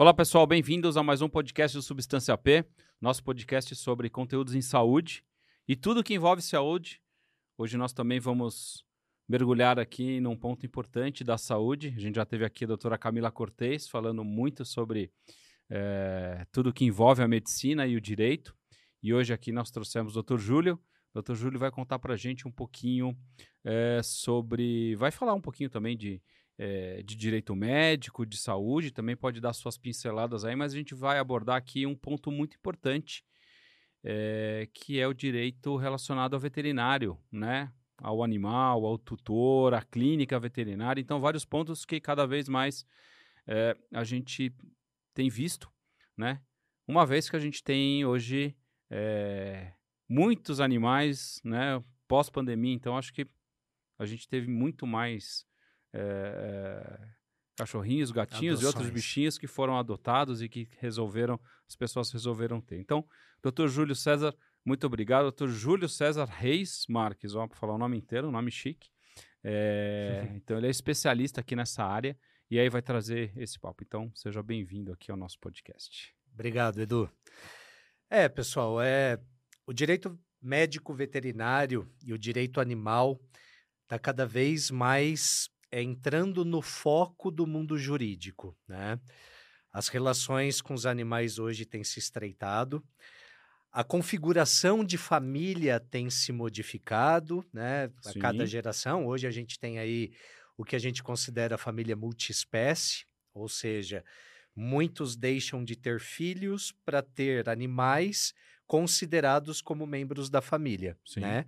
Olá pessoal, bem-vindos a mais um podcast do Substância P, nosso podcast sobre conteúdos em saúde e tudo que envolve saúde. Hoje nós também vamos mergulhar aqui num ponto importante da saúde. A gente já teve aqui a doutora Camila Cortez falando muito sobre é, tudo que envolve a medicina e o direito. E hoje aqui nós trouxemos o doutor Júlio. O doutor Júlio vai contar para a gente um pouquinho é, sobre. Vai falar um pouquinho também de é, de direito médico, de saúde, também pode dar suas pinceladas aí, mas a gente vai abordar aqui um ponto muito importante, é, que é o direito relacionado ao veterinário, né? Ao animal, ao tutor, à clínica veterinária. Então, vários pontos que cada vez mais é, a gente tem visto, né? Uma vez que a gente tem hoje muitos animais, né? Pós-pandemia, então acho que a gente teve muito mais é, cachorrinhos, gatinhos Adoções. e outros bichinhos que foram adotados e que resolveram, as pessoas resolveram ter. Então, doutor Júlio César, muito obrigado. Doutor Júlio César Reis Marques, vamos falar o nome inteiro, um nome chique. É, então, ele é especialista aqui nessa área e aí vai trazer esse papo. Então, seja bem-vindo aqui ao nosso podcast. Obrigado, Edu. É, pessoal, é o direito médico veterinário e o direito animal está cada vez mais é entrando no foco do mundo jurídico, né? As relações com os animais hoje têm se estreitado, a configuração de família tem se modificado, né? A Sim. cada geração. Hoje a gente tem aí o que a gente considera família multiespécie, ou seja, muitos deixam de ter filhos para ter animais considerados como membros da família, Sim. né?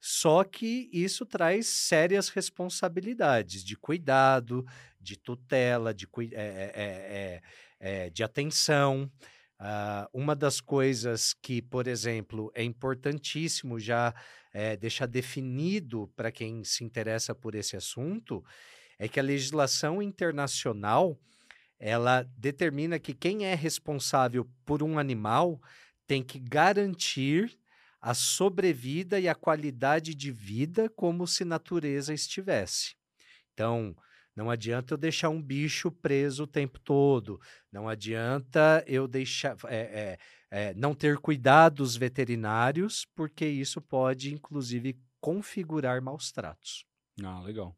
Só que isso traz sérias responsabilidades de cuidado, de tutela, de, é, é, é, de atenção. Uh, uma das coisas que, por exemplo, é importantíssimo já deixar definido para quem se interessa por esse assunto é que a legislação internacional ela determina que quem é responsável por um animal tem que garantir a sobrevida e a qualidade de vida como se natureza estivesse. Então, não adianta eu deixar um bicho preso o tempo todo, não adianta eu deixar é, é, é, não ter cuidados veterinários, porque isso pode, inclusive, configurar maus tratos. Ah, legal.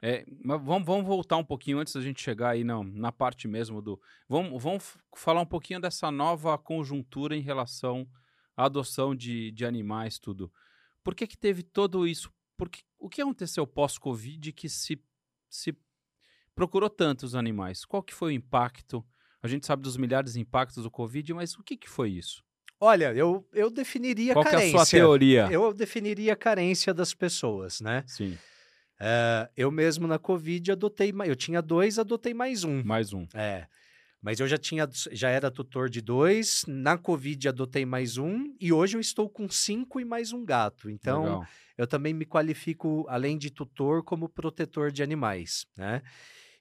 É, mas vamos, vamos voltar um pouquinho antes da gente chegar aí não, na parte mesmo do. Vamos, vamos falar um pouquinho dessa nova conjuntura em relação a adoção de, de animais, tudo. Por que, que teve todo isso? Porque, o que aconteceu pós-Covid que se, se procurou tantos animais? Qual que foi o impacto? A gente sabe dos milhares de impactos do Covid, mas o que, que foi isso? Olha, eu, eu definiria Qual carência. Qual é a sua teoria? Eu definiria a carência das pessoas, né? Sim. Uh, eu mesmo na Covid adotei, eu tinha dois, adotei mais um. Mais um. É. Mas eu já tinha, já era tutor de dois, na Covid adotei mais um, e hoje eu estou com cinco e mais um gato. Então, Legal. eu também me qualifico, além de tutor, como protetor de animais, né?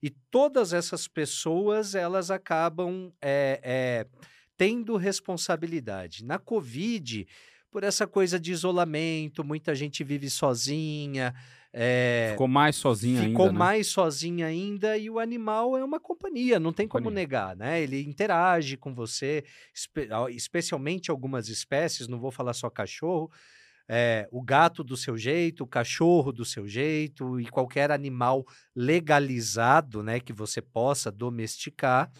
E todas essas pessoas, elas acabam é, é, tendo responsabilidade. Na Covid, por essa coisa de isolamento, muita gente vive sozinha, é, ficou mais sozinha ficou ainda. Ficou né? mais sozinha ainda e o animal é uma companhia, não tem como negar, né? Ele interage com você, espe especialmente algumas espécies, não vou falar só cachorro, é, o gato do seu jeito, o cachorro do seu jeito e qualquer animal legalizado, né, que você possa domesticar,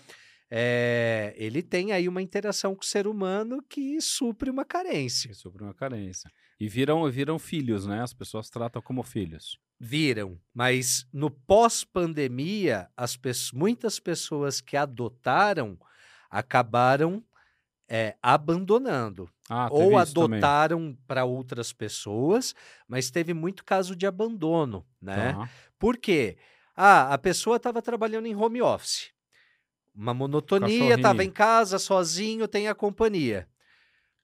é, ele tem aí uma interação com o ser humano que supre uma carência. Supre uma carência. E viram, viram filhos, né? As pessoas tratam como filhos. Viram, mas no pós-pandemia, pe muitas pessoas que adotaram acabaram é, abandonando. Ah, ou adotaram para outras pessoas, mas teve muito caso de abandono, né? Uhum. Por quê? Ah, a pessoa estava trabalhando em home office. Uma monotonia, estava em casa sozinho, tem a companhia.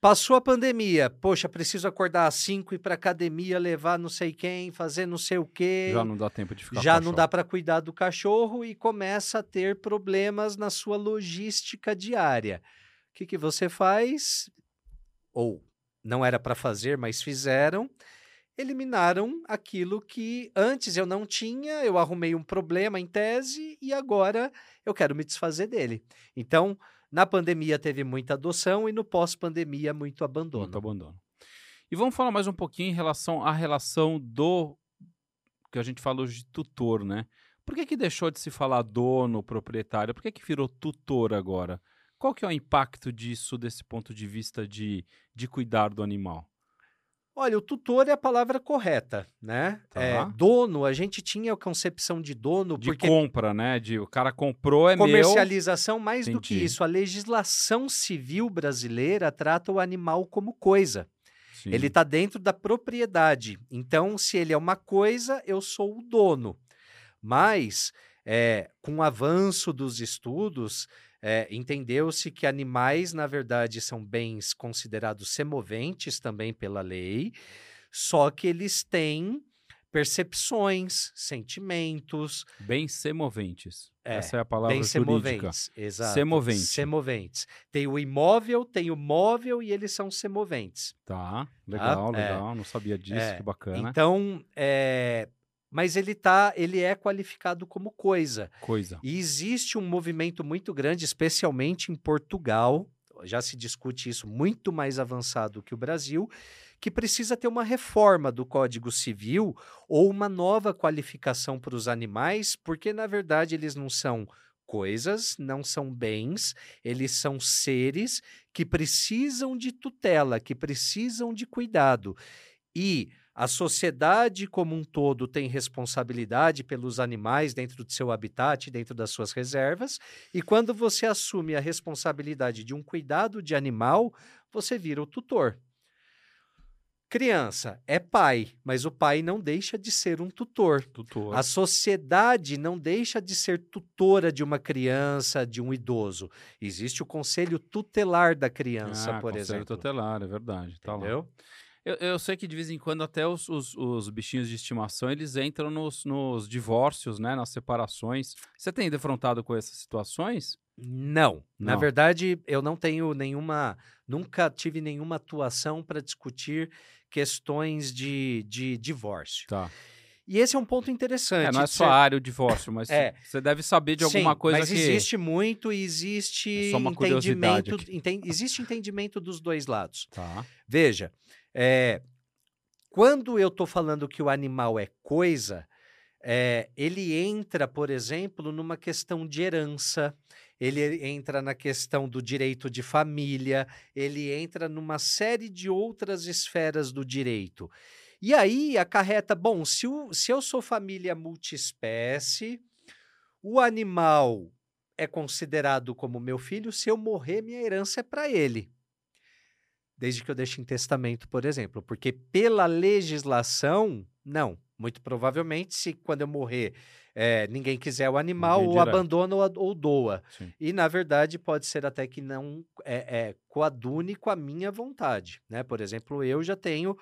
Passou a pandemia, poxa, preciso acordar às 5 e ir para academia, levar não sei quem, fazer não sei o quê. Já não dá tempo de ficar Já não dá para cuidar do cachorro e começa a ter problemas na sua logística diária. O que, que você faz? Ou não era para fazer, mas fizeram. Eliminaram aquilo que antes eu não tinha, eu arrumei um problema em tese e agora eu quero me desfazer dele. Então, na pandemia teve muita adoção e no pós-pandemia muito abandono. Muito abandono. E vamos falar mais um pouquinho em relação à relação do que a gente fala hoje de tutor, né? Por que, que deixou de se falar dono, proprietário? Por que, que virou tutor agora? Qual que é o impacto disso desse ponto de vista de, de cuidar do animal? Olha, o tutor é a palavra correta, né? Tá. É, dono, a gente tinha a concepção de dono De compra, né? De o cara comprou, é meu. comercialização mais do que Entendi. isso. A legislação civil brasileira trata o animal como coisa. Sim. Ele está dentro da propriedade. Então, se ele é uma coisa, eu sou o dono. Mas, é, com o avanço dos estudos, é, entendeu-se que animais, na verdade, são bens considerados semoventes também pela lei, só que eles têm percepções, sentimentos, Bens semoventes. É, Essa é a palavra bens jurídica. semoventes. Exato. Semovente. Semoventes. Tem o imóvel, tem o móvel e eles são semoventes. Tá, legal, É. legal. Não sabia disso, É, que bacana. Então, é, mas ele tá, ele é qualificado como coisa. Coisa. E existe um movimento muito grande, especialmente em Portugal, já se discute isso muito mais avançado que o Brasil, que precisa ter uma reforma do Código Civil ou uma nova qualificação para os animais, porque na verdade eles não são coisas, não são bens, eles são seres que precisam de tutela, que precisam de cuidado. E a sociedade como um todo tem responsabilidade pelos animais dentro do seu habitat, dentro das suas reservas, e quando você assume a responsabilidade de um cuidado de animal, você vira o tutor. Criança é pai, mas o pai não deixa de ser um tutor. Tutor. A sociedade não deixa de ser tutora de uma criança, de um idoso. Existe o conselho tutelar da criança, ah, por conselho exemplo. tutelar, é verdade. Tá lá. Eu, eu sei que de vez em quando até os, os, os bichinhos de estimação eles entram nos, nos divórcios, né? Nas separações. Você tem defrontado com essas situações? Não. Na Não. verdade, eu não tenho nenhuma. Nunca tive nenhuma atuação para discutir questões de, de divórcio. Tá. E esse é um ponto interessante. É, não é só a área o divórcio, mas É. você deve saber de alguma Sim, coisa mas que. existe muito e existe É só uma curiosidade entendimento. enten- existe entendimento dos dois lados. Tá. Veja, é, quando eu estou falando que o animal é coisa, é, ele entra, por exemplo, numa questão de herança, ele entra na questão do direito de família, ele entra numa série de outras esferas do direito. E aí acarreta, bom, se, o- se eu sou família multiespécie, o animal é considerado como meu filho, se eu morrer, minha herança é para ele. Desde que eu deixe em testamento, por exemplo. Porque pela legislação, não. Muito provavelmente, se quando eu morrer eh, ninguém quiser o animal, ou abandona ou, ou doa. Sim. E, na verdade, pode ser até que não é, é, coadune com a minha vontade. Né? Por exemplo, eu já tenho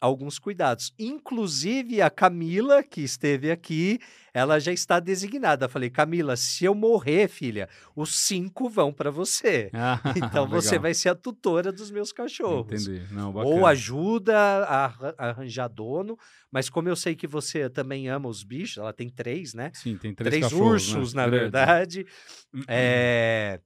alguns cuidados. Inclusive, a Camila, que esteve aqui, ela já está designada. Eu falei, Camila, se eu morrer, filha, os cinco vão para você. Ah, Então você vai ser a tutora dos meus cachorros. Entendi. Não, Ou ajuda a arran- a arranjar dono, mas como eu sei que você também ama os bichos, ela tem três, né? Sim, tem três, Três, cachorros, né? ursos, na Grande. verdade. É,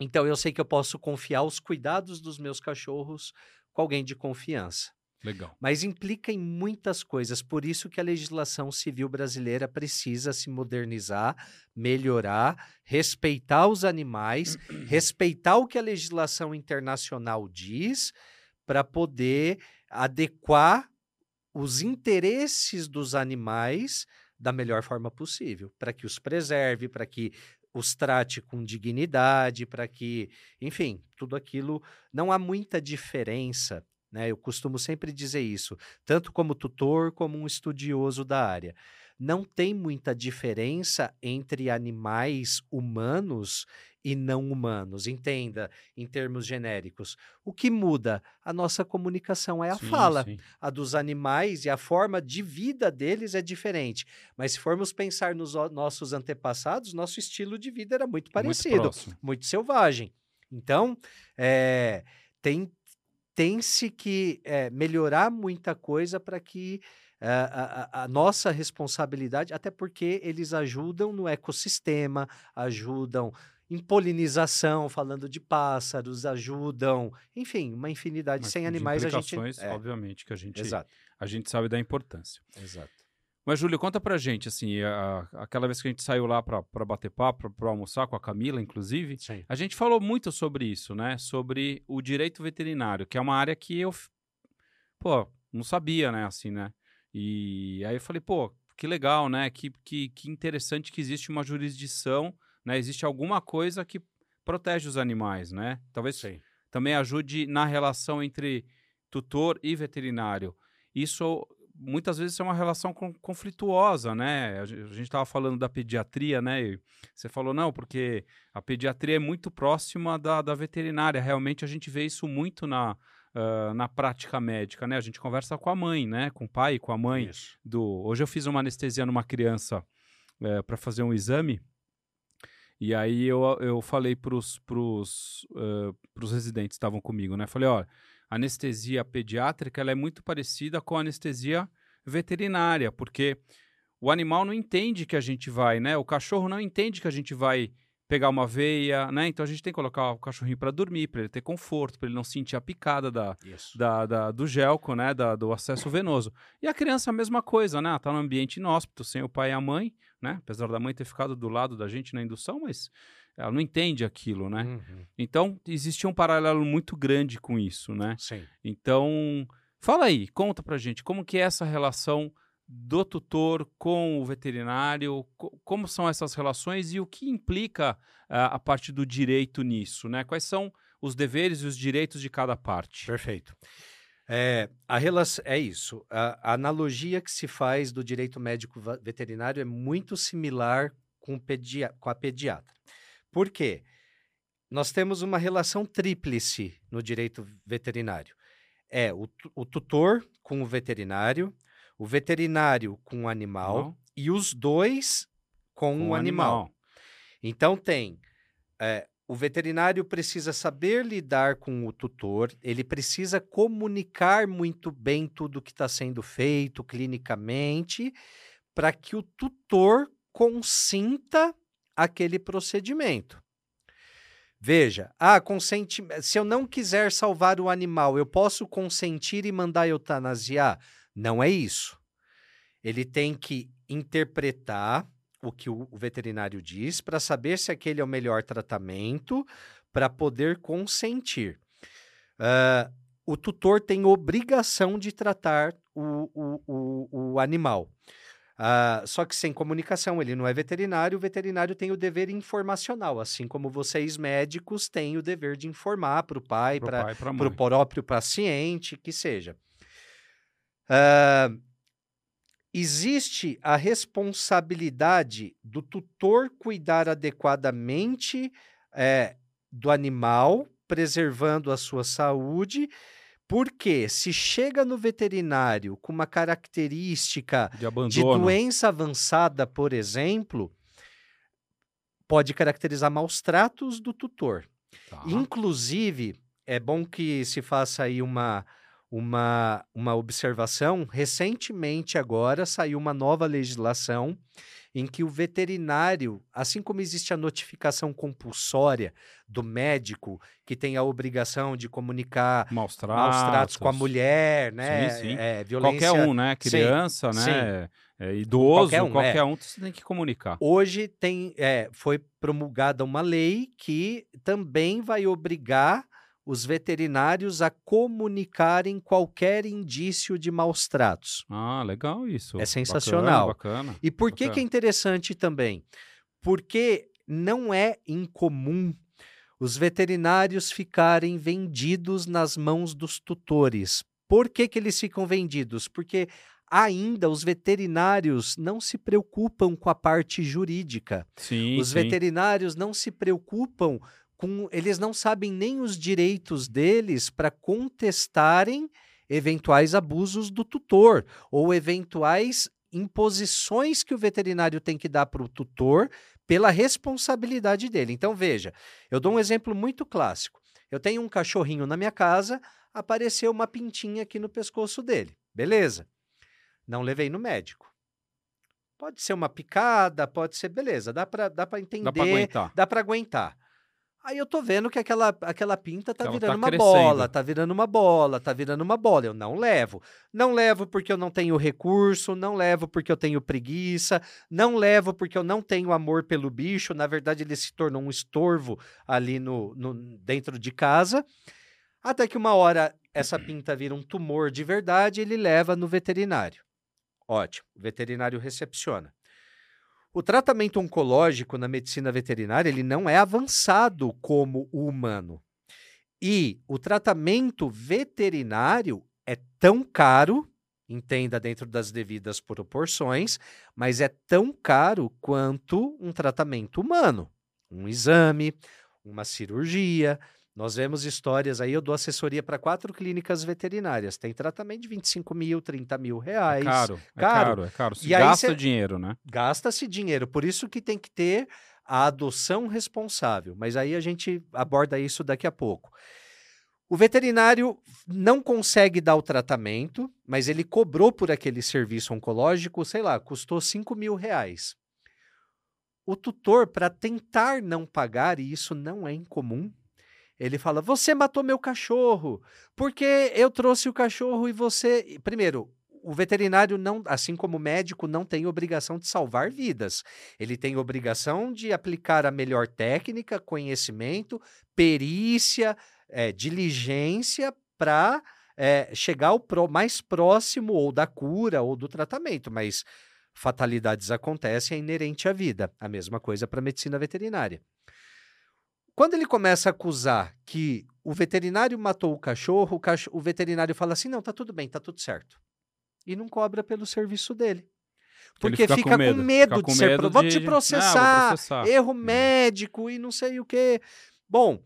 Então eu sei que eu posso confiar os cuidados dos meus cachorros com alguém de confiança. Legal. Mas implica em muitas coisas, por isso que a legislação civil brasileira precisa se modernizar, melhorar, respeitar os animais, respeitar o que a legislação internacional diz, para poder adequar os interesses dos animais da melhor forma possível, para que os preserve, para que os trate com dignidade, para que, enfim, tudo aquilo. Não há muita diferença né? Eu costumo sempre dizer isso, tanto como tutor como um estudioso da área. não tem muita diferença entre animais humanos e não humanos. Entenda, em termos genéricos. O que muda? A nossa comunicação é a Sim, fala. sim. A dos animais e a forma de vida deles é diferente. Mas se formos pensar nos nossos antepassados, nosso estilo de vida era muito Muito parecido próximo. muito selvagem. Então, é, tem tem-se que é, melhorar muita coisa para que a, a- a nossa responsabilidade, até porque eles ajudam no ecossistema, ajudam em polinização, falando de pássaros, ajudam, enfim, uma infinidade. Mas Sem animais a gente. É, obviamente, que a gente, exato, a gente sabe da importância. exato. Mas, Júlio, conta pra gente, assim, a- aquela vez que a gente saiu lá pra, pra bater papo, pra, pra almoçar com a Camila, inclusive, Sim. a gente falou muito sobre isso, né? Sobre o direito veterinário, que é uma área que eu, pô, não sabia, né? Assim, né? E aí eu falei, pô, que legal, né? Que, que, que interessante que existe uma jurisdição, né? Existe alguma coisa que protege os animais, né? Talvez Sim. também ajude na relação entre tutor e veterinário. Isso muitas vezes é uma relação con- conflituosa, né? A gen- a gente estava falando da pediatria, né? E você falou, não, porque a pediatria é muito próxima da, da veterinária. Realmente a gente vê isso muito na, ah, na prática médica, né? A gente conversa com a mãe, né? Com o pai, com a mãe Isso. do. Hoje eu fiz uma anestesia numa criança para fazer um exame. E aí eu, eu falei para os pros, eh, pros residentes que estavam comigo, né? Falei, olha, anestesia pediátrica ela é muito parecida com a anestesia veterinária, porque o animal não entende que a gente vai, né? O cachorro não entende que a gente vai pegar uma veia, né? Então a gente tem que colocar o cachorrinho para dormir, para ele ter conforto, para ele não sentir a picada da, da, da- do gelco, né, da- do acesso venoso. E a criança a mesma coisa, né, tá no ambiente inóspito, sem o pai e a mãe, né, apesar da mãe ter ficado do lado da gente na indução, mas ela não entende aquilo, né. Uhum. Então, existia um paralelo muito grande com isso, né. Sim. Então, fala aí, conta pra gente, como que é essa relação do tutor com o veterinário, co- como são essas relações e o que implica ah, a parte do direito nisso, né? Quais são os deveres e os direitos de cada parte? Perfeito. É, a relação, é isso. A, a analogia que se faz do direito médico veterinário é muito similar com, com a pediatra. Por quê? Nós temos uma relação tríplice no direito veterinário. É o, o tutor com o veterinário, o veterinário com o animal Animal. e os dois com, Com o animal. Então tem é, o veterinário precisa saber lidar com o tutor, ele precisa comunicar muito bem tudo que está sendo feito clinicamente, para que o tutor consinta aquele procedimento. Veja, ah, consenti... se eu não quiser salvar o animal, eu posso consentir e mandar eutanasiar? Não é isso. Ele tem que interpretar o que o veterinário diz para saber se aquele é o melhor tratamento para poder consentir. Ah, o tutor tem obrigação de tratar o, o, o, o animal. Ah, só que sem comunicação, ele não é veterinário, o veterinário tem o dever informacional, assim como vocês médicos têm o dever de informar para o pai, para o próprio paciente, que seja. Ah, existe a responsabilidade do tutor cuidar adequadamente eh, do animal, preservando a sua saúde, porque se chega no veterinário com uma característica De de doença avançada, por exemplo, pode caracterizar maus tratos do tutor. Tá. Inclusive, é bom que se faça aí uma, uma, uma observação. Recentemente, agora, saiu uma nova legislação em que o veterinário, assim como existe a notificação compulsória do médico, que tem a obrigação de comunicar Maus tratos. maus tratos com a mulher, né? Sim, sim. É, violência. Qualquer um, né? Criança, sim. né? É, idoso, Qualquer qualquer um, um, é. você tem que comunicar. Hoje tem, é, foi promulgada uma lei que também vai obrigar os veterinários a comunicarem qualquer indício de maus tratos. Ah, legal isso. É sensacional. Bacana, bacana. E por que, que é Bacana. interessante também? Porque não é incomum os veterinários ficarem vendidos nas mãos dos tutores. Por que, que eles ficam vendidos? Porque ainda os veterinários não se preocupam com a parte jurídica. Sim, os sim. veterinários não se preocupam com. Eles não sabem nem os direitos deles para contestarem eventuais abusos do tutor ou eventuais imposições que o veterinário tem que dar para o tutor pela responsabilidade dele. Então, veja, eu dou um exemplo muito clássico. Eu tenho um cachorrinho na minha casa, apareceu uma pintinha aqui no pescoço dele. Beleza. Não levei no médico. Pode ser uma picada, pode ser, beleza, dá para dá entender, Dá pra aguentar. dá para aguentar. Aí eu tô vendo que aquela, aquela pinta tá Ela tá virando uma crescendo. bola, tá virando uma bola, tá virando uma bola. Eu não levo. Não levo porque eu não tenho recurso, não levo porque eu tenho preguiça, não levo porque eu não tenho amor pelo bicho. Na verdade, ele se tornou um estorvo ali no, no dentro de casa. Até que uma hora essa pinta vira um tumor de verdade, ele leva no veterinário. Ótimo, o veterinário recepciona. O tratamento oncológico na medicina veterinária ele não é avançado como o humano. E o tratamento veterinário é tão caro, entenda dentro das devidas proporções, mas é tão caro quanto um tratamento humano. Um exame, uma cirurgia. Nós vemos histórias aí, eu dou assessoria para quatro clínicas veterinárias. Tem tratamento de 25 mil, 30 mil É reais. caro, é caro. caro, é caro. Se E gasta cê- dinheiro, né? Gasta-se dinheiro, por isso que tem que ter a adoção responsável. Mas aí a gente aborda isso daqui a pouco. O veterinário não consegue dar o tratamento, mas ele cobrou por aquele serviço oncológico, sei lá, custou 5 mil reais. O tutor, para tentar não pagar, e isso não é incomum, ele fala: Você matou meu cachorro, porque eu trouxe o cachorro e você. Primeiro, o veterinário não, assim como o médico, não tem obrigação de salvar vidas. Ele tem obrigação de aplicar a melhor técnica, conhecimento, perícia, eh, diligência para chegar ao pró- mais próximo ou da cura ou do tratamento. Mas fatalidades acontecem, é inerente à vida. A mesma coisa para a medicina veterinária. Quando ele começa a acusar que o veterinário matou o cachorro, o, cacho- o veterinário fala assim: não, tá tudo bem, tá tudo certo. E não cobra pelo serviço dele. Porque Ele fica, com medo, fica com de ser. medo pro- de- te Ah, processar, processar. erro médico e não sei o quê. Bom,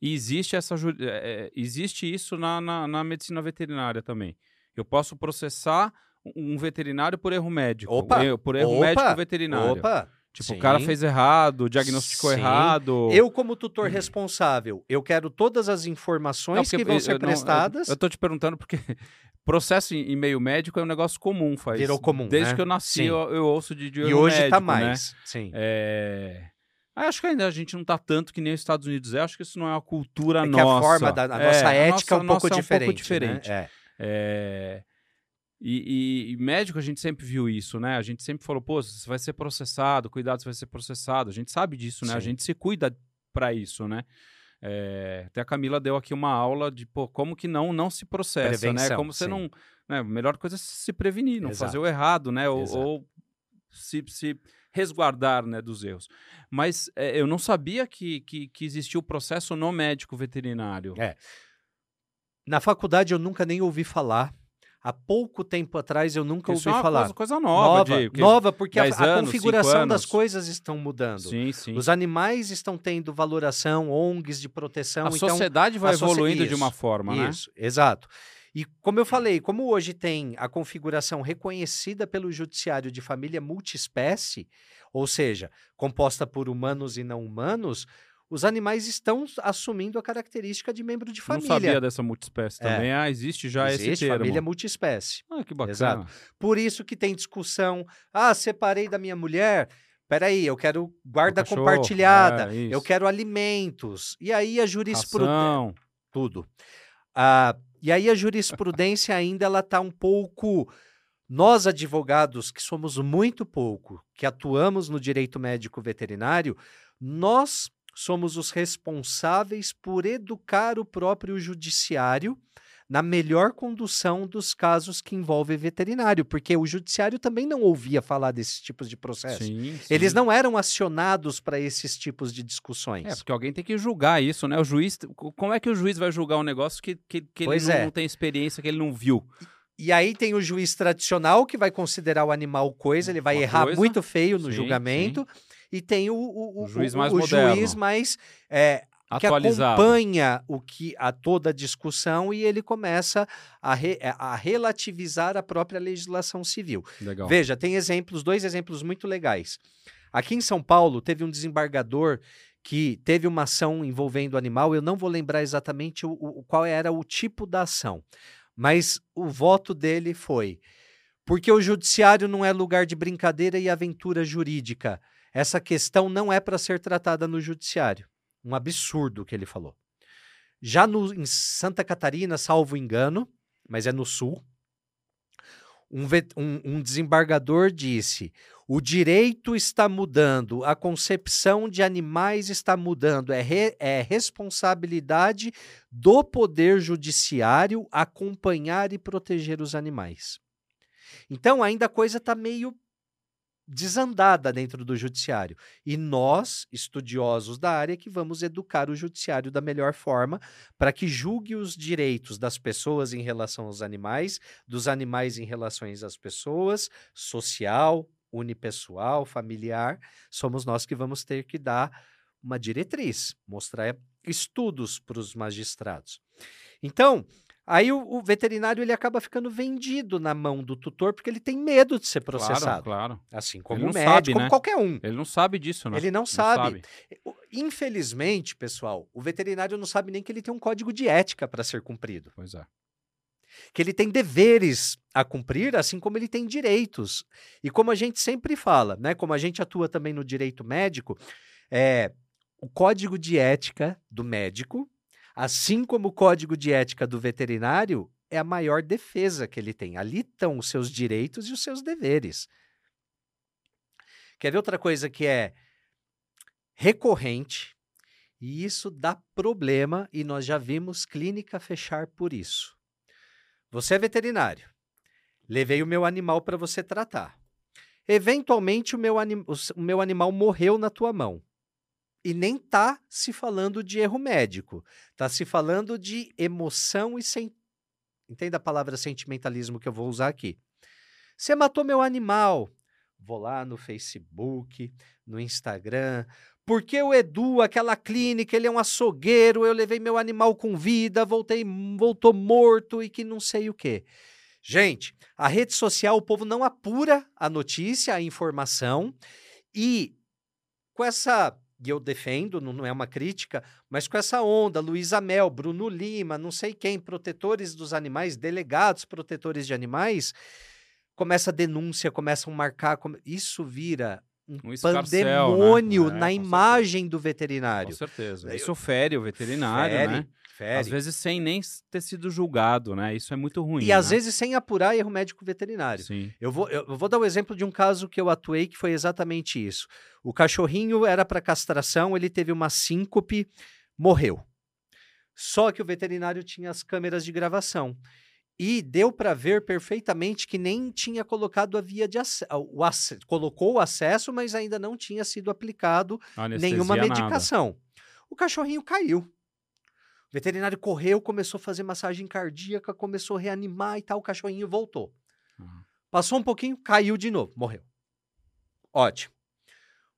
E existe, essa, é, é, existe isso na, na, na medicina veterinária também. Eu posso processar um veterinário por erro médico. Opa, por erro opa, médico veterinário. opa. Tipo, o cara sim. fez errado, diagnosticou Sim. errado. Eu, como tutor responsável, eu quero todas as informações Não, que vão eu- ser eu não- prestadas. Eu, eu tô te perguntando porque processo em, meio médico é um negócio comum, faz. Virou comum, Desde né? que eu nasci, Sim. eu, eu ouço de, de e hoje médico, tá né? mais. Sim. É... Acho que ainda a gente não tá tanto que nem os Estados Unidos é. Acho que isso não é uma cultura É que nossa. a forma da a É, nossa a ética é um nossa- pouco nossa diferente. diferente. né? É. E, e- e médico a gente sempre viu isso, né? A gente sempre falou, pô, você vai ser processado, cuidado, você vai ser processado. A gente sabe disso, né? A Sim. gente se cuida para isso, né? É, até a Camila deu aqui uma aula de pô, como que não não se processa, né? Prevenção, Como você sim. não. Né? A melhor coisa é se prevenir, não Exato. fazer o errado, né? Ou, ou se, se resguardar né, dos erros. Mas é, eu não sabia que, que, que existia o processo no médico veterinário. É. Na faculdade eu nunca nem ouvi falar. Há pouco tempo atrás eu nunca Isso ouvi é falar. coisa, coisa nova, nova, de, nova, porque a, 10 a anos, configuração 5 das coisas estão mudando. Sim, sim. Os animais estão tendo valoração, ONGs de proteção. a então, sociedade vai a evoluindo de uma Isso, forma, né? Isso, exato. E como eu falei, como hoje tem a configuração reconhecida pelo judiciário de família multiespécie, ou seja, composta por humanos e não humanos, os animais estão assumindo a característica de membro de Não família. sabia dessa multiespécie É. também. Ah, existe já esse Existe termo. família multiespécie. Ah, que bacana. Exato. Por isso que tem discussão. Ah, separei da minha mulher. Peraí, eu quero guarda cachorro, compartilhada. é, eu quero alimentos. E aí a jurisprudência tudo. Ah, e aí a jurisprudência ainda ela está um pouco. Nós, advogados, que somos muito pouco, que atuamos no direito médico veterinário, nós somos os responsáveis por educar o próprio judiciário na melhor condução dos casos que envolvem veterinário, porque o judiciário também não ouvia falar desses tipos de processo. Sim, Eles sim. não eram acionados para esses tipos de discussões. É, porque alguém tem que julgar isso, né? O juiz. Como é que o juiz vai julgar um negócio que, que, que ele não, é. não tem experiência, que ele não viu? E aí tem o juiz tradicional que vai considerar o animal coisa, ele vai Uma errar coisa, muito feio no sim, julgamento. E tem o, o, O juiz mais o moderno. juiz mais é, que acompanha o que a toda a discussão e ele começa a, re- a relativizar a própria legislação civil. Legal. Veja, tem exemplos, dois exemplos muito legais. Aqui em São Paulo, teve um desembargador que teve uma ação envolvendo animal. Eu não vou lembrar exatamente o, o- qual era o tipo da ação, mas o voto dele foi: porque o judiciário não é lugar de brincadeira e aventura jurídica. Essa questão não é para ser tratada no judiciário. Um absurdo que ele falou. Já no, em Santa Catarina, salvo engano, mas é no sul, um, um- um desembargador disse: o direito está mudando, a concepção de animais está mudando, é, re- é responsabilidade do poder judiciário acompanhar e proteger os animais. Então, ainda a coisa está meio desandada dentro do judiciário. E nós, estudiosos da área, que vamos educar o judiciário da melhor forma para que julgue os direitos das pessoas em relação aos animais, dos animais em relação às pessoas, social, unipessoal, familiar. Somos nós que vamos ter que dar uma diretriz, mostrar estudos para os magistrados. Então, aí o, o veterinário ele acaba ficando vendido na mão do tutor porque ele tem medo de ser processado. Claro, claro. Assim como o não médico, sabe, como né? qualquer um. Ele não sabe disso, né? Ele não sabe. O- Infelizmente, pessoal, o veterinário não sabe nem que ele tem um código de ética para ser cumprido. Pois é. Que ele tem deveres a cumprir, assim como ele tem direitos. E como a gente sempre fala, né? Como a gente atua também no direito médico, é, o código de ética do médico, assim como o código de ética do veterinário, é a maior defesa que ele tem. Ali estão os seus direitos e os seus deveres. Quer ver outra coisa que é recorrente? E isso dá problema e nós já vimos clínica fechar por isso. Você é veterinário. Levei o meu animal para você tratar. Eventualmente o meu, o meu animal morreu na tua mão. E nem tá se falando de erro médico. Tá se falando de emoção e sen... Entenda a palavra sentimentalismo que eu vou usar aqui. Você matou meu animal. Vou lá no Facebook, no Instagram. Porque o Edu, aquela clínica, ele é um açougueiro, eu levei meu animal com vida, voltei, voltou morto e que não sei o quê. Gente, a rede social, o povo não apura a notícia, a informação, e com essa, e eu defendo, não, não é uma crítica, mas com essa onda, Luísa Mel, Bruno Lima, não sei quem, protetores dos animais, delegados protetores de animais, começa a denúncia, começam a marcar, come- isso vira um, Um escarcel, pandemônio né? É, na com imagem do Com veterinário. certeza. Eu- Isso fere o veterinário, Fere, né? Fere. Às vezes sem nem ter sido julgado, né? Isso é muito ruim. E às né? vezes sem apurar erro médico veterinário. Sim. Eu vou, eu vou dar o exemplo de um caso que eu atuei que foi exatamente isso. O cachorrinho era para castração, ele teve uma síncope, morreu. Só que o veterinário tinha as câmeras de gravação. E deu para ver perfeitamente que nem tinha colocado a via de acesso. colocou o acesso, mas ainda não tinha sido aplicado Anestesia, nenhuma nada. medicação. O cachorrinho caiu. Veterinário correu, começou a fazer massagem cardíaca, começou a reanimar e tal. O cachorrinho voltou. Uhum. Passou um pouquinho, caiu de novo, morreu. Ótimo.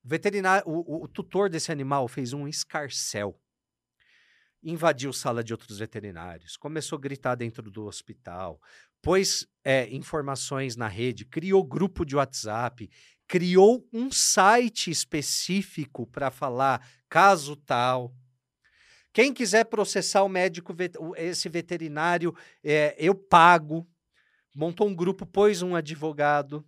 O veterinário, o, o- o tutor desse animal fez um escarcel. Invadiu sala de outros veterinários, começou a gritar dentro do hospital, pôs é, informações na rede, criou grupo de WhatsApp, criou um site específico para falar caso tal. Quem quiser processar o médico, esse veterinário, é, eu pago. Montou um grupo, pôs um advogado.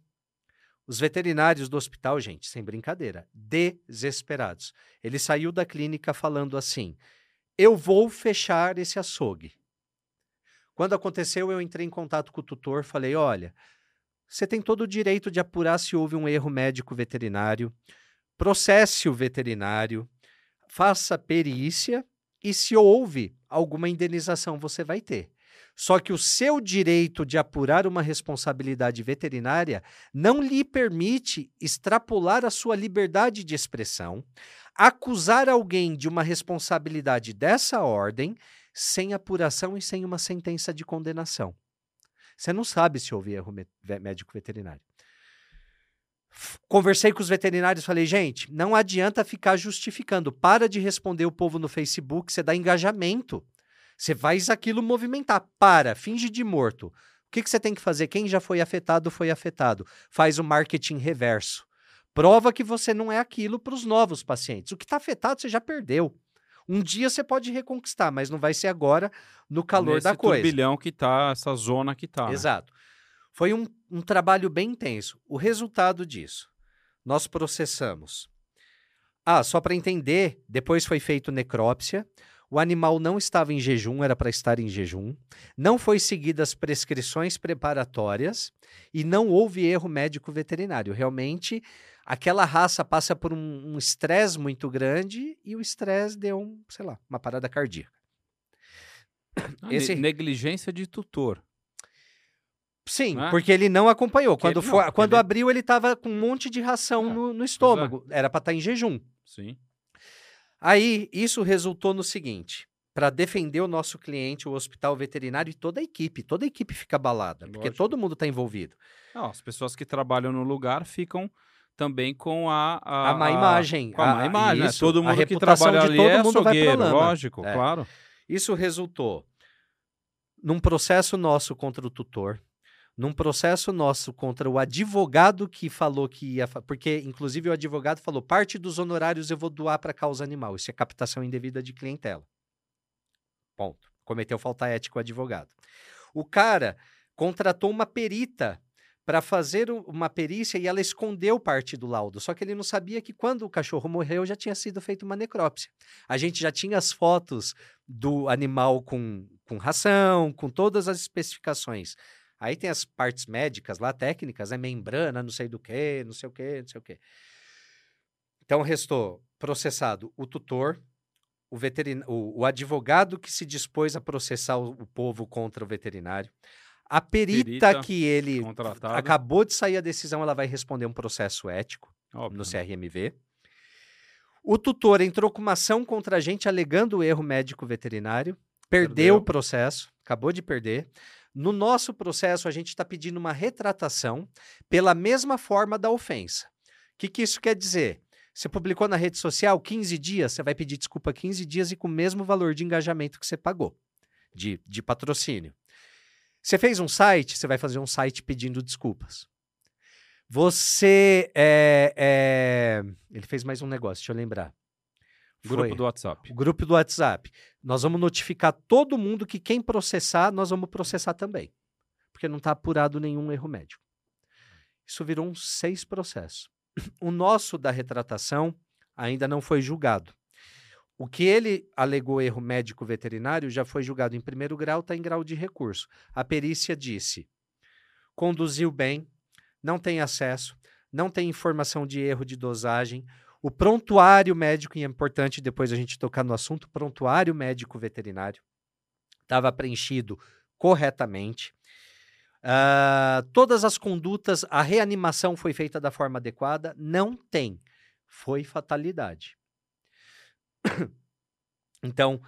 Os veterinários do hospital, gente, sem brincadeira, desesperados. Ele saiu da clínica falando assim: eu vou fechar esse açougue. Quando aconteceu, eu entrei em contato com o tutor, falei: olha, você tem todo o direito de apurar se houve um erro médico veterinário, processe o veterinário, faça perícia e se houve alguma indenização, você vai ter. Só que o seu direito de apurar uma responsabilidade veterinária não lhe permite extrapolar a sua liberdade de expressão, acusar alguém de uma responsabilidade dessa ordem sem apuração e sem uma sentença de condenação. Você não sabe se houve erro médico veterinário. Conversei com os veterinários, falei, gente, não adianta ficar justificando. Para de responder o povo no Facebook, você dá engajamento. Você faz aquilo movimentar. Para, finge de morto. O que, que você tem que fazer? Quem já foi afetado, foi afetado. Faz o marketing reverso. Prova que você não é aquilo para os novos pacientes. O que está afetado, você já perdeu. Um dia você pode reconquistar, mas não vai ser agora no calor Nesse da coisa. turbilhão que tá, essa zona que tá. Né? Foi um, um trabalho bem intenso. O resultado disso, nós processamos. Ah, só para entender, depois foi feito necrópsia. O animal não estava em jejum, era para estar em jejum. Não foi seguidas prescrições preparatórias e não houve erro médico veterinário. Realmente, aquela raça passa por um estresse muito grande e o estresse deu, um, sei lá, uma parada cardíaca. Ah, Esse... Negligência de tutor. Sim, é? porque ele não acompanhou. quando ele, foi, não, quando ele... abriu, ele estava com um monte de ração é, no, no, estômago. É. Era para estar tá em jejum. Sim. Aí, isso resultou no seguinte: para defender o nosso cliente, o hospital veterinário e toda a equipe. Toda a equipe fica abalada, Lógico. porque todo mundo está envolvido. Não, as pessoas que trabalham no lugar ficam também com a... A, a má imagem. Com a, a má imagem, né? isso, né? Todo mundo que trabalha ali todo é mundo vai lógico, é. claro. Isso resultou num processo nosso contra o tutor, num processo nosso contra o advogado que falou que ia. Porque, inclusive, o advogado falou: parte dos honorários eu vou doar para causa animal. Isso é captação indevida de clientela. Ponto. Cometeu falta ética o advogado. O cara contratou uma perita para fazer uma perícia e ela escondeu parte do laudo. Só que ele não sabia que quando o cachorro morreu já tinha sido feita uma necrópsia. A gente já tinha as fotos do animal com, com ração, com todas as especificações. Aí tem as partes médicas lá, técnicas, é membrana, não sei do que, não sei o que, não sei o que. Então restou processado o tutor, o, veterin... o, o advogado que se dispôs a processar o, o povo contra o veterinário, a perita, perita que ele acabou de sair a decisão, ela vai responder um processo ético Óbvio. no CRMV. O tutor entrou com uma ação contra a gente alegando o erro médico veterinário, perdeu, perdeu. o processo, acabou de perder. No nosso processo, a gente está pedindo uma retratação pela mesma forma da ofensa. O que, que isso quer dizer? Você publicou na rede social 15 dias, você vai pedir desculpa 15 dias e com o mesmo valor de engajamento que você pagou, de, de patrocínio. Você fez um site, você vai fazer um site pedindo desculpas. Você. É, é... Ele fez mais um negócio, deixa eu lembrar. Grupo Foi. do WhatsApp. O grupo do WhatsApp. Nós vamos notificar todo mundo que quem processar, nós vamos processar também. Porque não está apurado nenhum erro médico. Isso virou uns seis processos. O nosso da retratação ainda não foi julgado. O que ele alegou erro médico veterinário já foi julgado em primeiro grau, está em grau de recurso. A perícia disse: conduziu bem, não tem acesso, não tem informação de erro de dosagem. O prontuário médico, e é importante depois a gente tocar no assunto, prontuário médico veterinário estava preenchido corretamente. Uh, todas as condutas, a reanimação foi feita da forma adequada? Não tem. Foi fatalidade. Então,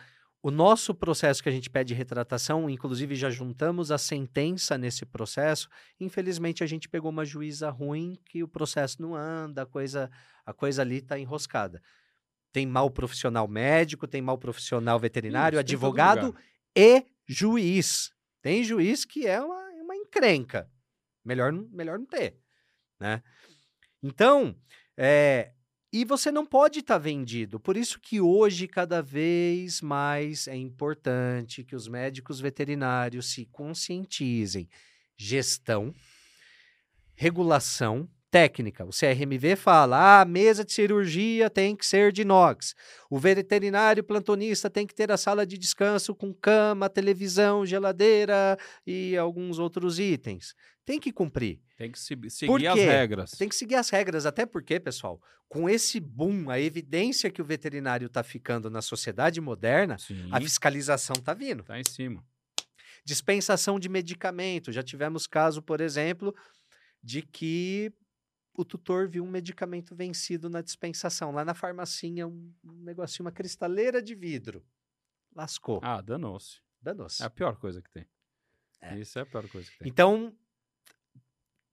o nosso processo que a gente pede retratação, inclusive já juntamos a sentença nesse processo. Infelizmente, a gente pegou uma juíza ruim que o processo não anda, a coisa, a coisa ali está enroscada. Tem mal profissional médico, tem mal profissional veterinário, Isso, advogado e juiz. Tem juiz que é uma, uma encrenca. Melhor, melhor não ter. Né? Então, é, e você não pode estar tá vendido. Por isso que hoje, cada vez mais, é importante que os médicos veterinários se conscientizem. Gestão, regulação, técnica. O CRMV fala: ah, a mesa de cirurgia tem que ser de inox. O veterinário plantonista tem que ter a sala de descanso com cama, televisão, geladeira e alguns outros itens. Tem que cumprir. Tem que seguir as regras. Tem que seguir as regras, até porque, pessoal, com esse boom, a evidência que o veterinário está ficando na sociedade moderna, Sim. a fiscalização está vindo. Está em cima. Dispensação de medicamento. Já tivemos caso, por exemplo, de que o tutor viu um medicamento vencido na dispensação. Lá na farmacinha, um, um negocinho, uma cristaleira de vidro. Lascou. Ah, danou-se. Danou-se. É a pior coisa que tem. É. Isso é a pior coisa que tem. Então,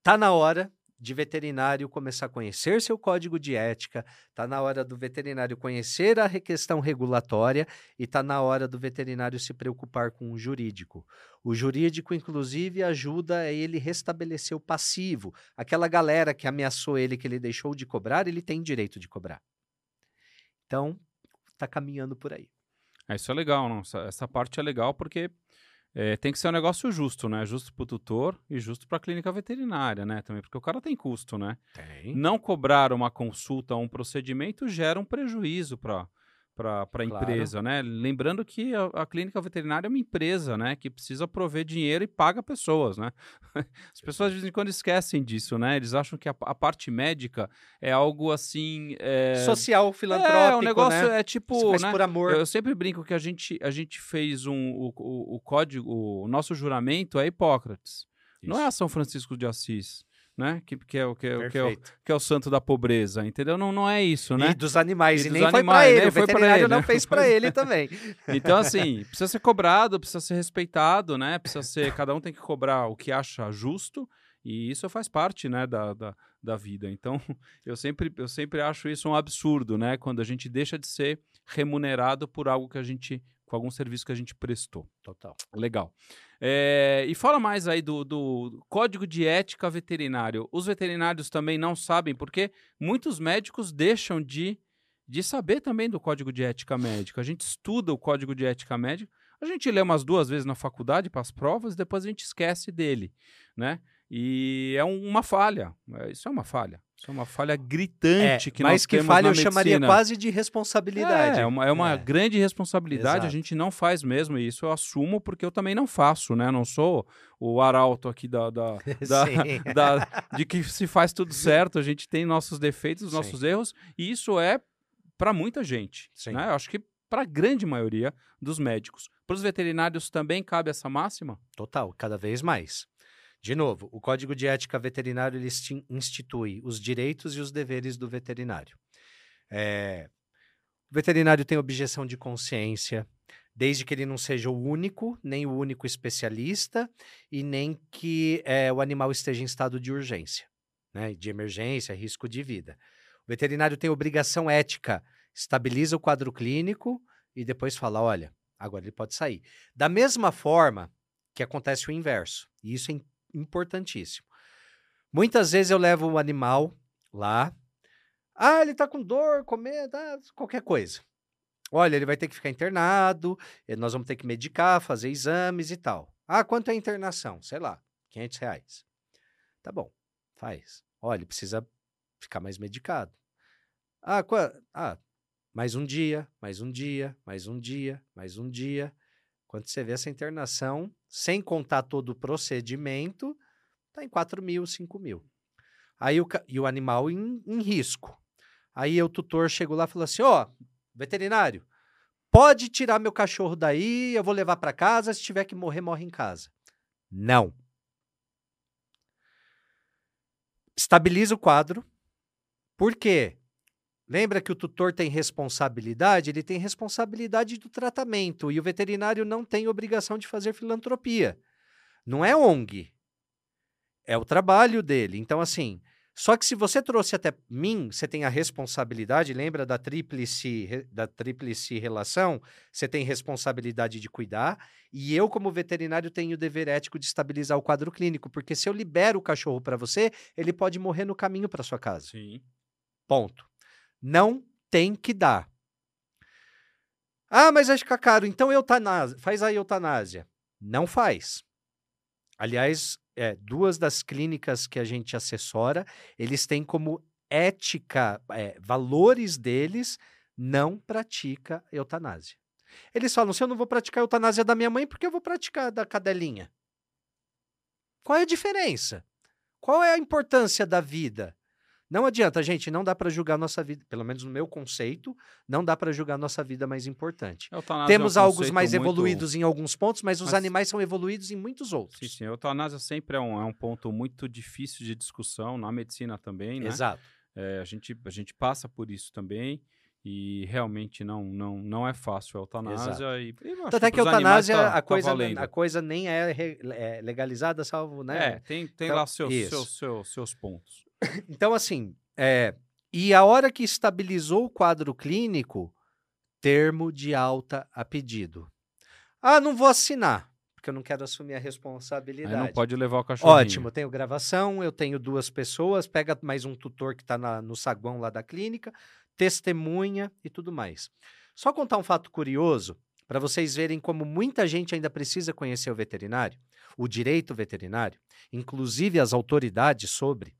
tá na hora de veterinário começar a conhecer seu código de ética, tá na hora do veterinário conhecer a questão regulatória e tá na hora do veterinário se preocupar com o jurídico. O jurídico, inclusive, ajuda ele restabelecer o passivo. Aquela galera que ameaçou ele, que ele deixou de cobrar, ele tem direito de cobrar. Então, tá caminhando por aí. É, isso é legal, não? Essa, essa parte é legal porque é, tem que ser um negócio justo, né? Justo para o tutor e justo para a clínica veterinária, né? Também, porque o cara tem custo, né? Tem. Não cobrar uma consulta ou um procedimento gera um prejuízo para para a empresa, né? Lembrando que a, a clínica veterinária é uma empresa, né? Que precisa prover dinheiro e paga pessoas, né? As pessoas de vez em quando esquecem disso, né? Eles acham que a, a parte médica é algo assim... É... Social, filantrópico, é, o negócio né? é tipo... Você faz né? por amor. Eu, eu sempre brinco que a gente, a gente fez um, o, o, o código, o nosso juramento é Hipócrates. Não é a São Francisco de Assis, né? Que, que, é, o- que, é, que, é, o- que é o santo da pobreza, entendeu? Não, não é isso, né? E dos animais. E E, dos nem foi animais, pra ele. nem o foi veterinário ele, não fez pra Pois ele também. Então, assim, precisa ser cobrado, precisa ser respeitado, né? Precisa ser. Cada um tem que cobrar o que acha justo, e isso faz parte, né, da, da, da vida. Então, eu sempre, eu sempre acho isso um absurdo, né? Quando a gente deixa de ser remunerado por algo que a gente. com algum serviço que a gente prestou. Total. Legal. É, e fala mais aí do, do código de ética veterinário. Os veterinários também não sabem, porque muitos médicos deixam de, de saber também do código de ética médica. A gente estuda o código de ética médica, a gente lê umas duas vezes na faculdade para as provas, e depois a gente esquece dele, né? E é um- uma falha. É, Isso é uma falha. Isso é uma falha É, gritante que mas nós que temos falha na eu chamaria medicina. quase de responsabilidade. É, é uma, é uma É. grande responsabilidade, a Exato. gente não faz mesmo, e isso eu assumo porque eu também não faço, né? Não sou o arauto aqui da, da, da- Sim. da- de que se faz tudo certo, a gente tem nossos defeitos, Sim. nossos erros, e isso é para muita gente, Sim. né? Eu acho que para a grande maioria dos médicos. Para os veterinários também cabe essa máxima? Total, cada vez mais. De novo, o Código de Ética Veterinário ele insti- institui os direitos e os deveres do veterinário. É, o veterinário tem objeção de consciência, desde que ele não seja o único, nem o único especialista, e nem que é, o animal esteja em estado de urgência, né, de emergência, risco de vida. O veterinário tem obrigação ética, estabiliza o quadro clínico e depois fala: olha, agora ele pode sair. Da mesma forma que acontece o inverso, e isso é importantíssimo. Muitas vezes eu levo o animal lá, ah, ele tá com dor, comer, tá, qualquer coisa. Olha, ele vai ter que ficar internado, eh, nós vamos ter que medicar, fazer exames e tal. Ah, quanto é a internação? Sei lá, 500 reais. Tá bom, faz. Olha, ele precisa ficar mais medicado. Ah, ah, mais um dia, mais um dia, mais um dia, mais um dia. Quando você vê essa internação, sem contar todo o procedimento, tá em 4 mil, 5 mil. Aí o, e o animal em, em risco. Aí o tutor chegou lá e falou assim: ó, veterinário, pode tirar meu cachorro daí, eu vou levar para casa, se tiver que morrer, morre em casa. Não. Estabiliza o quadro. Por quê? Lembra que o tutor tem responsabilidade? Ele tem responsabilidade do tratamento e o veterinário não tem obrigação de fazer filantropia. Não é ONG. É o trabalho dele. Então, assim, só que se você trouxe até mim, você tem a responsabilidade, lembra da tríplice, da tríplice relação? Você tem responsabilidade de cuidar e eu, como veterinário, tenho o dever ético de estabilizar o quadro clínico, porque se eu libero o cachorro para você, ele pode morrer no caminho para sua casa. Sim. Ponto. Não tem que dar. Ah, mas vai ficar caro. Então eutanásia. Faz a eutanásia. Não faz. Aliás, é, duas das clínicas que a gente assessora, eles têm como ética, é, valores deles, não pratica eutanásia. Eles falam, se eu não vou praticar a eutanásia da minha mãe, por que eu vou praticar da cadelinha? Qual é a diferença? Qual é a importância da vida? Não adianta, gente, não dá para julgar nossa vida, pelo menos no meu conceito, não dá para julgar nossa vida mais importante. Eutanásia Temos é um algo mais muito- evoluídos em alguns pontos, mas os Mas- animais são evoluídos em muitos outros. Sim, sim. A eutanásia sempre é um, é um ponto muito difícil de discussão, na medicina também, né? Exato. É, a, gente, a gente passa por isso também. E realmente não, não, não é fácil a eutanásia. E, e Tanto é que a eutanásia, tá- a, tá coisa, valendo. a coisa nem é, re- é legalizada, salvo, né? É, tem, tem Então, lá seus, seus, seus, seus pontos. Então, assim, é, e a hora que estabilizou o quadro clínico, termo de alta a pedido. Ah, não vou assinar, porque eu não quero assumir a Aí responsabilidade. não pode levar o cachorrinho. Ótimo, tenho gravação, eu tenho duas pessoas, pega mais um tutor que está no saguão lá da clínica, testemunha e tudo mais. Só contar um fato curioso, para vocês verem como muita gente ainda precisa conhecer o veterinário, o direito veterinário, inclusive as autoridades sobre.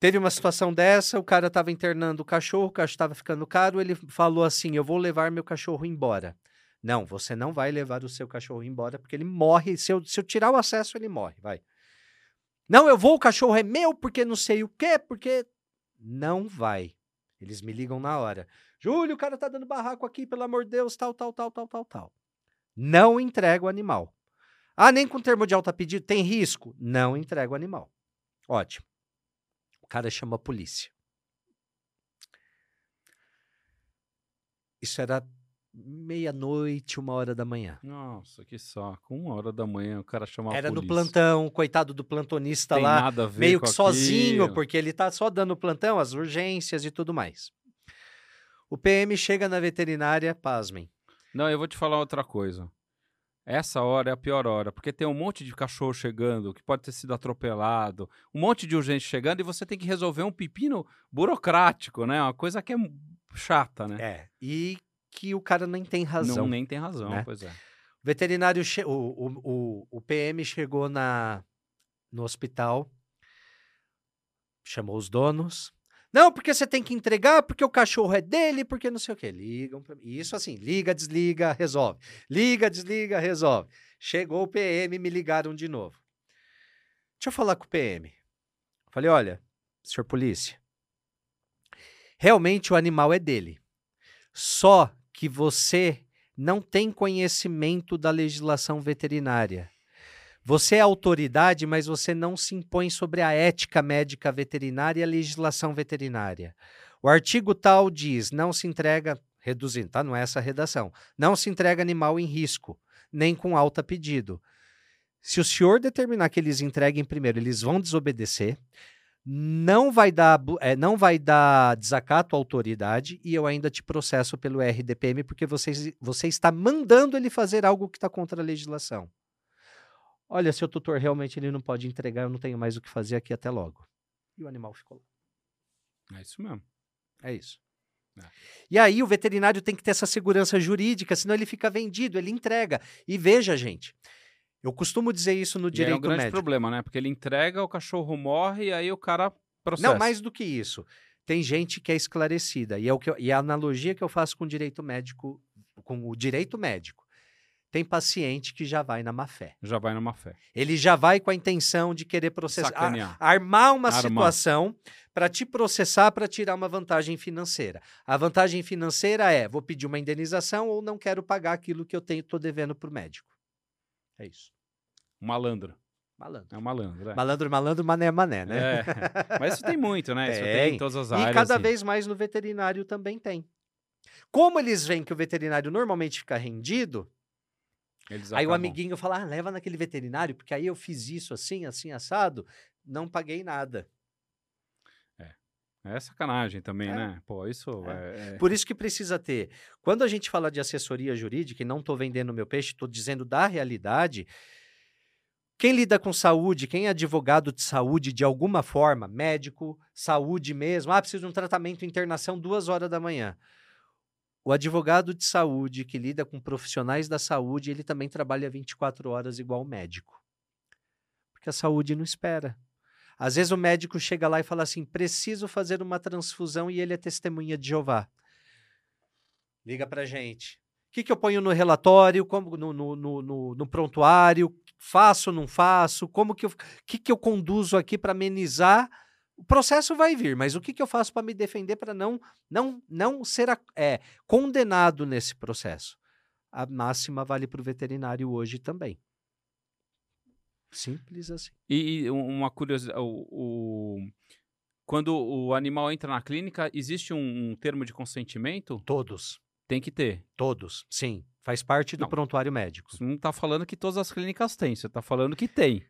Teve uma situação dessa, o cara estava internando o cachorro, o cachorro estava ficando caro, ele falou assim: Eu vou levar meu cachorro embora. Não, você não vai levar o seu cachorro embora, porque ele morre. Se eu, se eu tirar o acesso, ele morre. Vai. Não, eu vou, o cachorro é meu, porque não sei o quê, porque. Não vai. Eles me ligam na hora. Júlio, o cara tá dando barraco aqui, pelo amor de Deus, tal, tal, tal, tal, tal, tal. Não entrega o animal. Ah, nem com termo de alta pedido, tem risco? Não entrega o animal. Ótimo. O cara chama a polícia. Isso era meia-noite, uma hora da manhã. Nossa, que saco. Uma hora da manhã o cara chama a Era no plantão, coitado do plantonista Tem lá, nada a ver meio que sozinho, aquilo. porque ele tá só dando plantão, as urgências e tudo mais. O PM chega na veterinária, pasmem. Não, eu vou te falar outra coisa. Essa hora é a pior hora, porque tem um monte de cachorro chegando que pode ter sido atropelado, um monte de urgente chegando e você tem que resolver um pepino burocrático, né? Uma coisa que é chata, né? É, e que o cara nem tem razão. Não, nem tem razão, né? pois é. O veterinário, o, o, o, o PM chegou na, no hospital, chamou os donos. Não, porque você tem que entregar, porque o cachorro é dele, porque não sei o quê. Ligam pra mim. Isso assim, liga, desliga, resolve. Liga, desliga, resolve. Chegou o PM, me ligaram de novo. Deixa eu falar com o PM. Falei, olha, senhor polícia, realmente o animal é dele. Só que você não tem conhecimento da legislação veterinária. Você é autoridade, mas você não se impõe sobre a ética médica veterinária e a legislação veterinária. O artigo tal diz: não se entrega, reduzindo, tá? Não é essa a redação. Não se entrega animal em risco, nem com alta pedido. Se o senhor determinar que eles entreguem primeiro, eles vão desobedecer, não vai dar, eh, não vai dar desacato à autoridade e eu ainda te processo pelo RDPM porque você, você está mandando ele fazer algo que está contra a legislação. Olha, seu tutor realmente ele não pode entregar, eu não tenho mais o que fazer aqui até logo. E o animal ficou lá. É isso mesmo. É isso. É. E aí o veterinário tem que ter essa segurança jurídica, senão ele fica vendido, ele entrega. E veja, gente, eu costumo dizer isso no é direito um grande médico. problema, né? Porque ele entrega, o cachorro morre e aí o cara processa. Não, mais do que isso. Tem gente que é esclarecida. E, é o que eu- e a analogia que eu faço com o direito médico, com o direito médico. Tem paciente que já vai na má fé. Já vai numa fé. Ele já vai com a intenção de querer processar, Sacanear. armar uma Armar. situação para te processar para tirar uma vantagem financeira. A vantagem financeira é: vou pedir uma indenização ou não quero pagar aquilo que eu tenho, tô devendo para o médico. É isso. Malandro. Malandro. É um malandro, é. Malandro, malandro, mané, mané, né? É. Mas isso tem muito, né? Isso tem Tem. em todas as E áreas. cada assim. vez mais no veterinário também tem. Como eles veem que o veterinário normalmente fica rendido, Eles aí o acabam. amiguinho fala: ah, leva naquele veterinário, porque aí eu fiz isso assim, assim, assado, não paguei nada. É sacanagem também, É. né? Pô, isso é. é- Por isso que precisa ter. Quando a gente fala de assessoria jurídica, e não estou vendendo meu peixe, estou dizendo da realidade. Quem lida com saúde, quem é advogado de saúde de alguma forma, médico, saúde mesmo, ah, preciso de um tratamento, internação duas horas da manhã. O advogado de saúde que lida com profissionais da saúde, ele também trabalha 24 horas igual o médico. Porque a saúde não espera. Às vezes o médico chega lá e fala assim: preciso fazer uma transfusão e ele é testemunha de Jeová. Liga pra gente. O que, que eu ponho no relatório, como no, no, no, no- no prontuário? Faço ou não faço? Como que eu, que, que eu conduzo aqui para amenizar? O processo vai vir, mas o que, que eu faço para me defender para não, não, não ser é, condenado nesse processo? A máxima vale para o veterinário hoje também. Simples assim. E, e um- uma curiosidade, o, o- quando o animal entra na clínica, existe um, um termo de consentimento? Todos. Tem que ter. Todos. Sim. Faz parte do Não. prontuário médico. Você não está falando que todas as clínicas têm, você está falando que tem.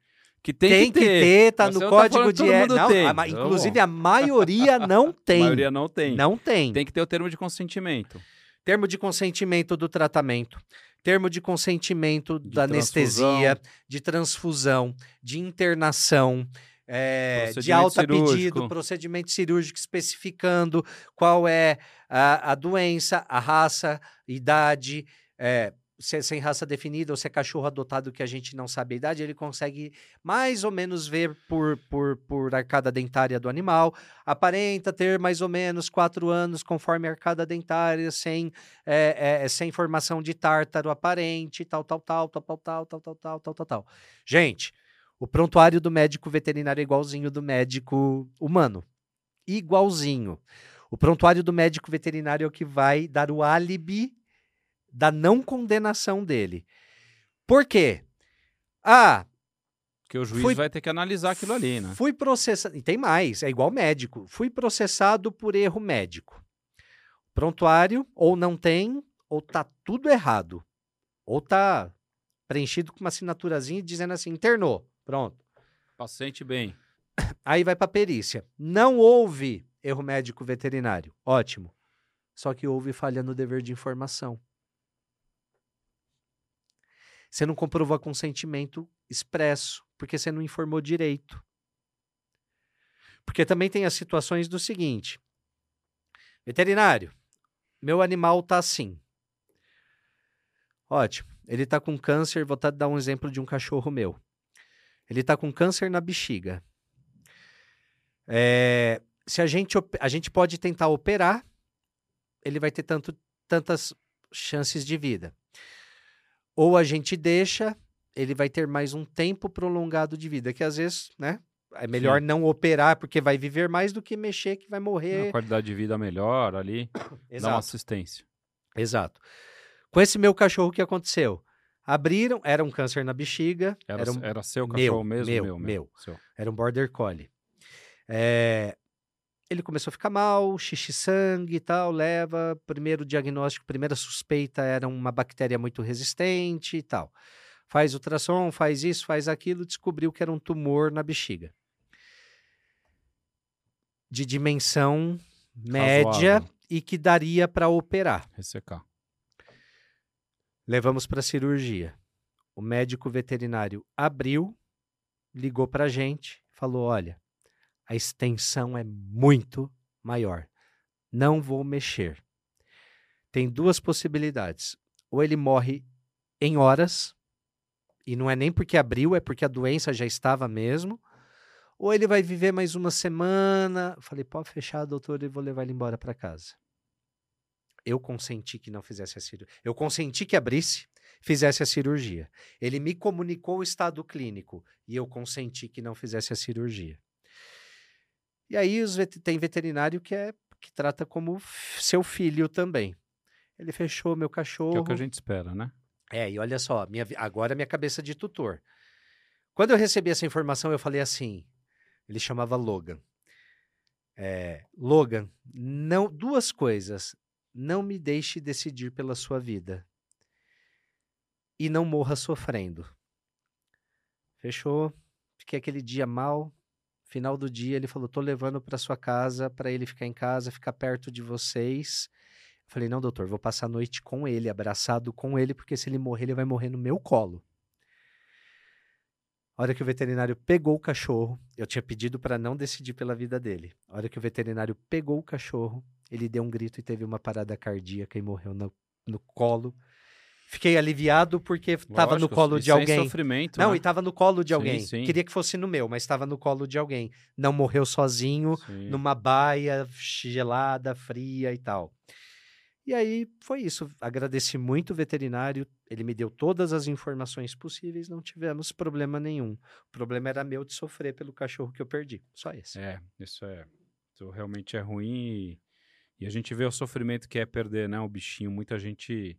Que tem, Tem, que, que ter, tá Você no tá código que de é- mundo não, tem. a Tá inclusive a maioria não tem. A maioria não tem. Não tem. Tem que ter o termo de consentimento. Termo de consentimento do tratamento, termo de consentimento da transfusão. anestesia, de transfusão, de internação, é, de alta cirúrgico. pedido, procedimento cirúrgico especificando qual é a, a doença, a raça, idade, é, se é sem raça definida ou se é cachorro adotado que a gente não sabe a idade, ele consegue mais ou menos ver por, por, por arcada dentária do animal. Aparenta ter mais ou menos quatro anos conforme a arcada dentária, sem, é, é, sem formação de tártaro aparente, tal, tal, tal, tal, tal, tal, tal, tal, tal, tal, tal, tal. Gente, o prontuário do médico veterinário é igualzinho do médico humano. Igualzinho. O prontuário do médico veterinário é o que vai dar o álibi da não condenação dele. Por quê? Ah, Porque o juiz Fui- vai ter que analisar aquilo ali, né? Fui processado. E tem mais, é igual médico. Fui processado por erro médico. Prontuário, ou não tem, ou tá tudo errado. Ou tá preenchido com uma assinaturazinha dizendo assim, internou. Pronto. Paciente bem. Aí vai para perícia. Não houve erro médico veterinário. Ótimo. Só que houve falha no dever de informação. Você não comprovou consentimento expresso, porque você não informou direito. Porque também tem as situações do seguinte: veterinário, meu animal tá assim. Ótimo. Ele tá com câncer, vou tá- dar um exemplo de um cachorro meu. Ele tá com câncer na bexiga. É, se a gente, a gente pode tentar operar, ele vai ter tanto, tantas chances de vida. Ou a gente deixa, ele vai ter mais um tempo prolongado de vida, que às vezes, né? É melhor não operar porque vai viver mais do que mexer que vai A morrer. qualidade de vida melhor ali. Dá uma assistência. Exato. Com esse meu cachorro, o que aconteceu? Abriram, era um câncer na bexiga, Era, era um, era seu meu, cachorro mesmo? meu, Meu, meu. Era um border collie. É, ele começou a ficar mal, xixi sangue e tal, leva. Primeiro diagnóstico, primeira suspeita era uma bactéria muito resistente e tal. Faz ultrassom, faz isso, faz aquilo, descobriu que era um tumor na bexiga. De dimensão média Razoável. e que daria para operar. Ressecar. Levamos para cirurgia. O médico veterinário abriu, ligou para a gente, falou: olha, a extensão é muito maior. Não vou mexer. Tem duas possibilidades. Ou ele morre em horas, e não é nem porque abriu, é porque a doença já estava mesmo. Ou ele vai viver mais uma semana. Falei, pode fechar, doutor, e vou levar ele embora para casa. Eu consenti que não fizesse a cirurgia. Eu consenti que abrisse, fizesse a cirurgia. Ele me comunicou o estado clínico e eu consenti que não fizesse a cirurgia. E aí os vet- tem veterinário que é que trata como seu filho também. Ele fechou meu Que cachorro. é o que a gente espera, né? É, e olha só, minha, agora é minha cabeça de tutor. Quando eu recebi essa informação, eu falei assim: ele chamava Logan. É, Logan, não, duas coisas. Não me deixe decidir pela sua vida. E não morra sofrendo. Fechou. Fiquei aquele dia mal. Final do dia, ele falou: tô levando para sua casa, para ele ficar em casa, ficar perto de vocês. Eu falei, não, doutor, vou passar a noite com ele, abraçado com ele, porque se ele morrer, ele vai morrer no meu colo. A hora que o veterinário pegou o cachorro, eu tinha pedido para não decidir pela vida dele. A hora que o veterinário pegou o cachorro, ele deu um grito e teve uma parada cardíaca e morreu no, no colo. Fiquei aliviado porque estava no colo de alguém. sofrimento, Não, né? e estava no colo de Sim, alguém. sim. Queria que fosse no meu, mas estava no colo de alguém. Não morreu sozinho, Sim. numa baia gelada, fria e tal. E aí foi isso. Agradeci muito o veterinário. Ele me deu todas as informações possíveis. Não tivemos problema nenhum. O problema era meu de sofrer pelo cachorro que eu perdi. Só esse. É, isso é. Isso realmente é ruim e, e a gente vê o sofrimento que é perder, né, o bichinho. Muita gente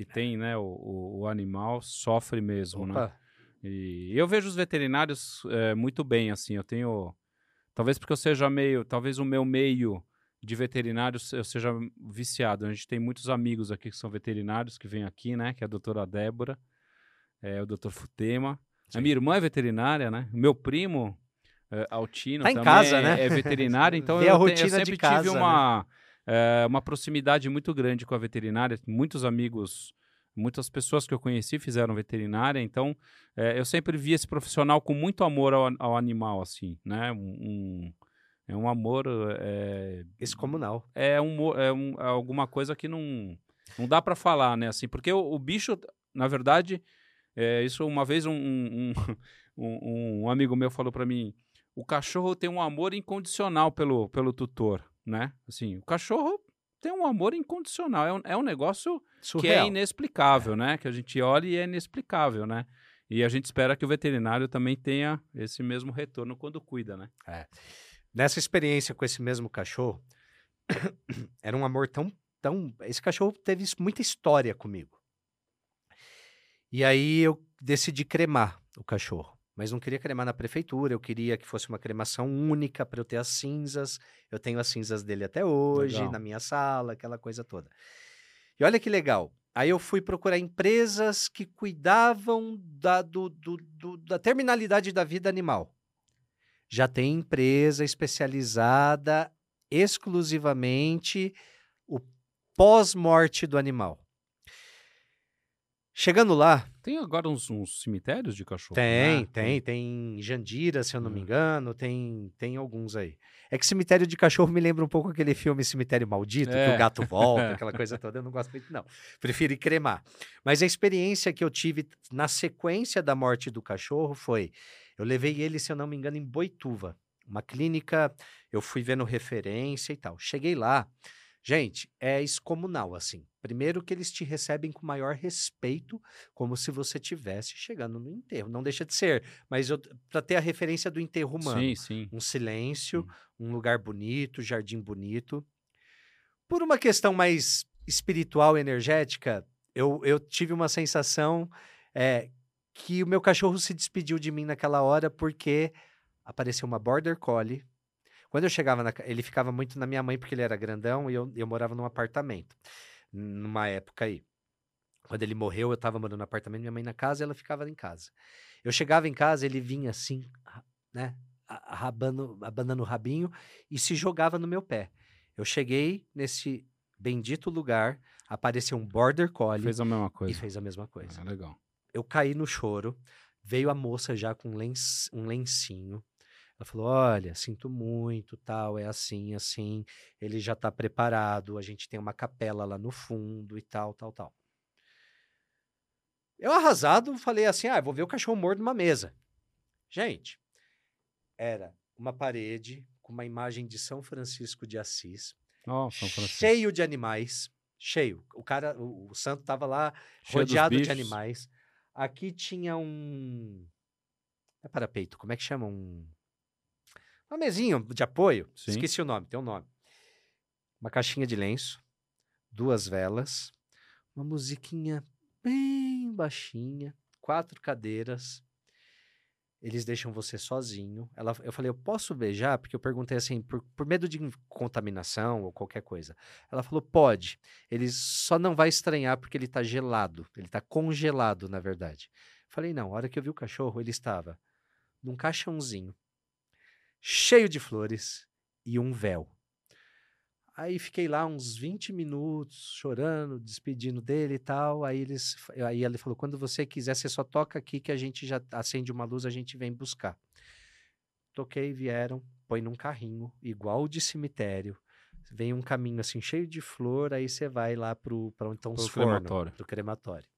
que tem, né, o, o, animal sofre mesmo, né? Opa, E eu vejo os veterinários é, muito bem, assim. Eu tenho Talvez porque eu seja meio, talvez o meu meio de veterinário eu seja viciado. A gente tem muitos amigos aqui que são veterinários que vêm aqui, né? Que é a doutora Débora, é, o doutor Futema. Sim. A minha irmã é veterinária, né? O meu primo, é, Altino, tá também casa, é, né? é veterinário, então eu, eu, sempre casa, tive uma, né? É, uma proximidade muito grande com a veterinária. Muitos amigos muitas pessoas que eu conheci fizeram veterinária, então é, eu sempre vi esse profissional com muito amor ao, ao animal, assim, né? Um, é um amor. É, Excomunal. É, um, é, um, é alguma coisa que não, não dá para falar, né? Assim, porque o, o bicho, na verdade, é, isso uma vez um, um, um, um amigo meu falou para mim: o cachorro tem um amor incondicional pelo, pelo tutor, né? Assim, o cachorro tem um amor incondicional. É um, é um negócio Surreal. que é inexplicável, é. né? Que a gente olha e é inexplicável, né? E a gente espera que o veterinário também tenha esse mesmo retorno quando cuida, né? É. Nessa experiência com esse mesmo cachorro, era um amor tão, tão. Esse cachorro teve muita história comigo. E aí eu decidi cremar o cachorro. Mas não queria cremar na prefeitura, eu queria que fosse uma cremação única para eu ter as cinzas. Eu tenho as cinzas dele até hoje, legal. na minha sala, aquela coisa toda. E olha que legal. Aí eu fui procurar empresas que cuidavam da, do, do, do, da terminalidade da vida animal já tem empresa especializada exclusivamente o pós-morte do animal. Chegando lá. Tem agora uns, uns cemitérios de cachorro? Tem, né? tem. Tem Jandira, se eu não me hum. engano, tem, tem alguns aí. É que cemitério de cachorro me lembra um pouco aquele filme Cemitério Maldito, é. que o é. gato volta, aquela coisa toda. Eu não gosto muito, não. Prefiro cremar. Mas a experiência que eu tive na sequência da morte do cachorro foi: eu levei ele, se eu não me engano, em Boituva, uma clínica. Eu fui vendo referência e tal. Cheguei lá. Gente, é excomunal, assim. Primeiro que eles te recebem com maior respeito, como se você tivesse chegando no enterro. Não deixa de ser, mas para ter a referência do enterro humano. Sim, sim. Um silêncio, sim. um lugar bonito, jardim bonito. Por uma questão mais espiritual, energética, eu, eu tive uma sensação é, que o meu cachorro se despediu de mim naquela hora porque apareceu uma border collie. Quando eu chegava, na, ele ficava muito na minha mãe porque ele era grandão e eu, eu morava num apartamento, numa época aí. Quando ele morreu, eu estava morando no apartamento, minha mãe na casa, e ela ficava em casa. Eu chegava em casa, ele vinha assim, né, rabando, abanando o rabinho e se jogava no meu pé. Eu cheguei nesse bendito lugar, apareceu um border collie. Fez a mesma coisa. E fez a mesma coisa. Ah, legal eu caí no choro. Veio a moça já com um lencinho. Ela falou: Olha, sinto muito, tal, é assim, assim. Ele já está preparado. A gente tem uma capela lá no fundo e tal, tal, tal. Eu, arrasado, falei assim: Ah, vou ver o cachorro morto numa mesa. Gente, era uma parede com uma imagem de São Francisco de Assis, oh, cheio de animais, cheio. O cara, o, o santo estava lá cheio rodeado de animais. Aqui tinha um. É parapeito, como é que chama? Um. Uma mesinha de apoio. Sim. Esqueci o nome, tem um nome. Uma caixinha de lenço, duas velas, uma musiquinha bem baixinha, quatro cadeiras. Eles deixam você sozinho. Ela, eu falei, eu posso beijar? Porque eu perguntei assim, por, por medo de contaminação ou qualquer coisa. Ela falou, pode. Ele só não vai estranhar porque ele está gelado. Ele está congelado, na verdade. Falei, não. A hora que eu vi o cachorro, ele estava num caixãozinho, cheio de flores e um véu. Aí fiquei lá uns 20 minutos chorando, despedindo dele e tal. Aí, eles, aí ele falou: quando você quiser, você só toca aqui que a gente já acende uma luz, a gente vem buscar. Toquei, vieram, põe num carrinho, igual de cemitério. Vem um caminho assim cheio de flor, aí você vai lá pro, pra então, pro crematório. Pro crematório.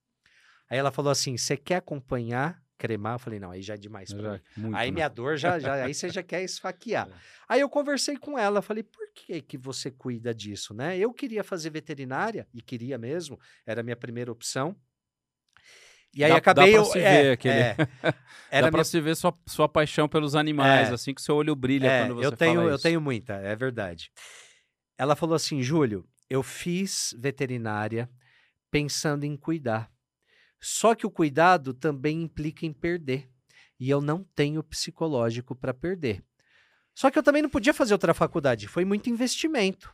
Aí ela falou assim: você quer acompanhar cremar, eu falei, não, aí já é demais pra já, mim. aí né? minha dor já, já, aí você já quer esfaquear. É. Aí eu conversei com ela, falei, por que que você cuida disso, né? Eu queria fazer veterinária, e queria mesmo, era a minha primeira opção. E aí dá, acabei... Dá pra eu, se é, ver aquele... É, era dá pra minha... se ver sua, sua paixão pelos animais, é, assim que seu olho brilha é, quando você eu tenho, Eu tenho muita, é verdade. Ela falou assim, Júlio, eu fiz veterinária pensando em cuidar. Só que o cuidado também implica em perder. E eu não tenho psicológico para perder. Só que eu também não podia fazer outra faculdade, foi muito investimento.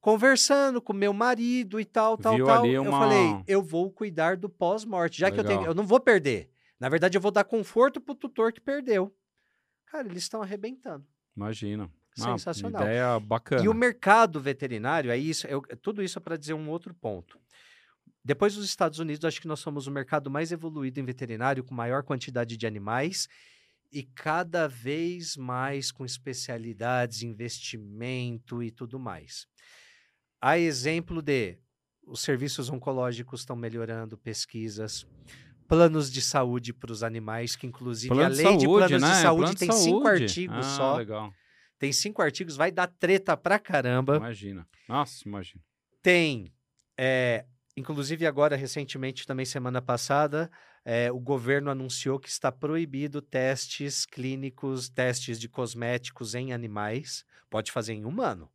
Conversando com meu marido e tal, tal, Viu tal, eu uma- falei, eu vou cuidar do pós-morte, já que eu Legal. tenho, eu não vou perder. Na verdade, eu vou dar conforto pro tutor que perdeu. Cara, eles estão arrebentando. Imagina. Sensacional. Ah, ideia bacana. E o mercado veterinário, é isso, eu- tudo isso é para dizer um outro ponto. Depois dos Estados Unidos, acho que nós somos o mercado mais evoluído em veterinário, com maior quantidade de animais e cada vez mais com especialidades, investimento e tudo mais. Há exemplo de os serviços oncológicos estão melhorando, pesquisas, planos de saúde para os animais, que inclusive Plano a de lei de saúde, planos né? de saúde Plano de tem cinco saúde. artigos Ah, só. legal. Tem cinco artigos, vai dar treta pra caramba. Imagina. Nossa, imagina. Tem, é, inclusive agora, recentemente, também semana passada, é, o governo anunciou que está proibido testes clínicos, testes de cosméticos em animais. Pode fazer em humano,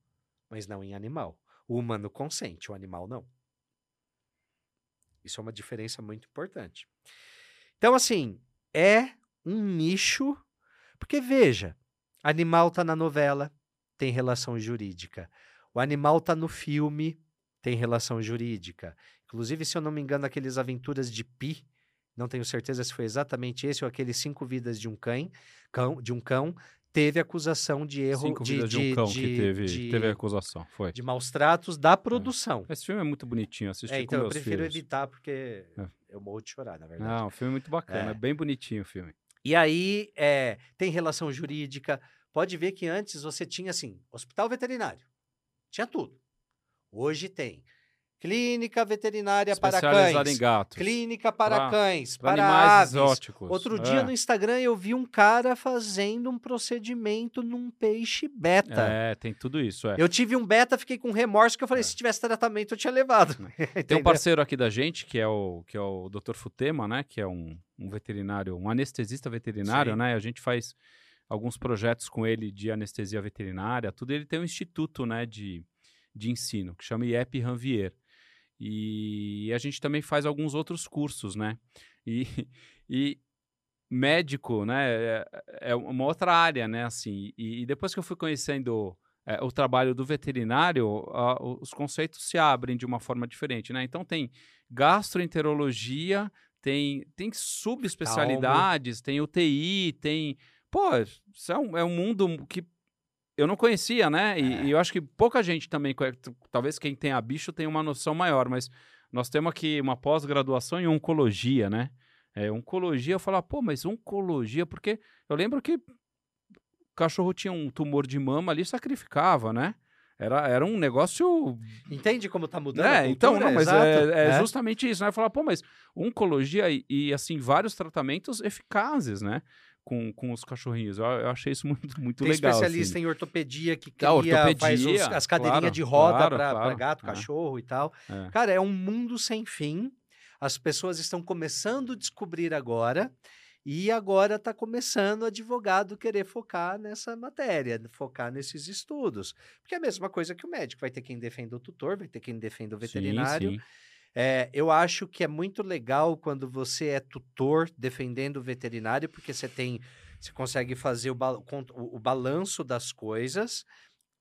mas não em animal. O humano consente, o animal não. Isso é uma diferença muito importante. Então, assim, é um nicho, porque veja, animal tá na novela, tem relação jurídica. O animal tá no filme, tem relação jurídica. Inclusive, se eu não me engano, aqueles Aventuras de Pi, não tenho certeza se foi exatamente esse ou aqueles Cinco Vidas de um Cão, cão de um cão, teve acusação de erro Cinco de, vidas de, de, um cão de, que teve, de, teve acusação. Foi. de maus tratos da produção. Esse filme é muito bonitinho. Assisti É, com então eu meus prefiro filhos. evitar porque É. eu morro de chorar, na verdade. Não, o filme é muito bacana. É. É. bem bonitinho o filme. E aí, é, tem relação jurídica. Pode ver que antes você tinha, assim, hospital veterinário. Tinha tudo. Hoje tem clínica veterinária para cães. em gatos. Clínica para Pra- cães, Para para, animais aves. exóticos. Outro É. dia no Instagram eu vi um cara fazendo um procedimento num peixe beta. É, tem tudo isso. É. Eu tive um beta, fiquei com remorso, que eu falei, É. se tivesse tratamento eu tinha levado. Tem um parceiro aqui da gente, que é o, que é o Dr. Futema, né? Que é um, um veterinário, um anestesista veterinário, Sim. né? A gente faz alguns projetos com ele de anestesia veterinária, tudo. Ele tem um instituto, né, de, de ensino, que chama IEP Ranvier. E a gente também faz alguns outros cursos, né? E, e médico, né, é, é uma outra área, né, assim. E, e depois que eu fui conhecendo é, o trabalho do veterinário, a- os conceitos se abrem de uma forma diferente, né? Então tem gastroenterologia, tem, tem subespecialidades, tem UTI, tem... Pô, isso é um, é um mundo que eu não conhecia, né? E, É. e eu acho que pouca gente também, talvez quem tenha bicho tenha uma noção maior, mas nós temos aqui uma pós-graduação em oncologia, né? É, oncologia, eu falo, pô, mas oncologia, porque eu lembro que o cachorro tinha um tumor de mama ali, sacrificava, né? Era, era um negócio. Entende como tá mudando? É, então, não, mas Exato. é, é É. justamente isso, né? Eu falo, pô, mas oncologia e, e, assim, vários tratamentos eficazes, né? Com, com os cachorrinhos. Eu, eu achei isso muito, muito Tem legal. especialista assim. em ortopedia que Ah, cria, faz os- ortopedia, as cadeirinhas claro, de roda claro, para claro, gato, é. cachorro e tal. É. Cara, é um mundo sem fim. As pessoas estão começando a descobrir agora. E agora está começando o advogado querer focar nessa matéria, focar nesses estudos. Porque é a mesma coisa que o médico. Vai ter quem defenda o tutor, vai ter quem defenda o veterinário. Sim, sim. É, eu acho que é muito legal quando você é tutor defendendo o veterinário, porque você tem, você consegue fazer o, ba- o- balanço das coisas,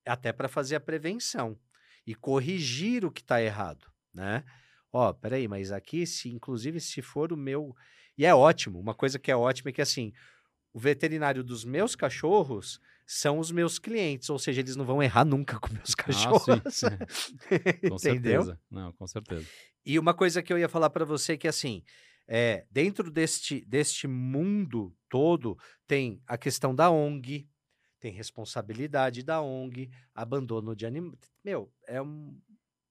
até para fazer a prevenção e corrigir o que está errado, né? Ó, peraí, mas aqui, se inclusive se for o meu, e é ótimo. Uma coisa que é ótima é que assim, o veterinário dos meus cachorros são os meus clientes, ou seja, eles não vão errar nunca com meus cachorros. Ah, sim. com Entendeu? certeza. Não, com certeza. E uma coisa que eu ia falar para você que assim, é, dentro deste, deste mundo todo, tem a questão da ONG, tem responsabilidade da ONG, abandono de animais. Meu, é um,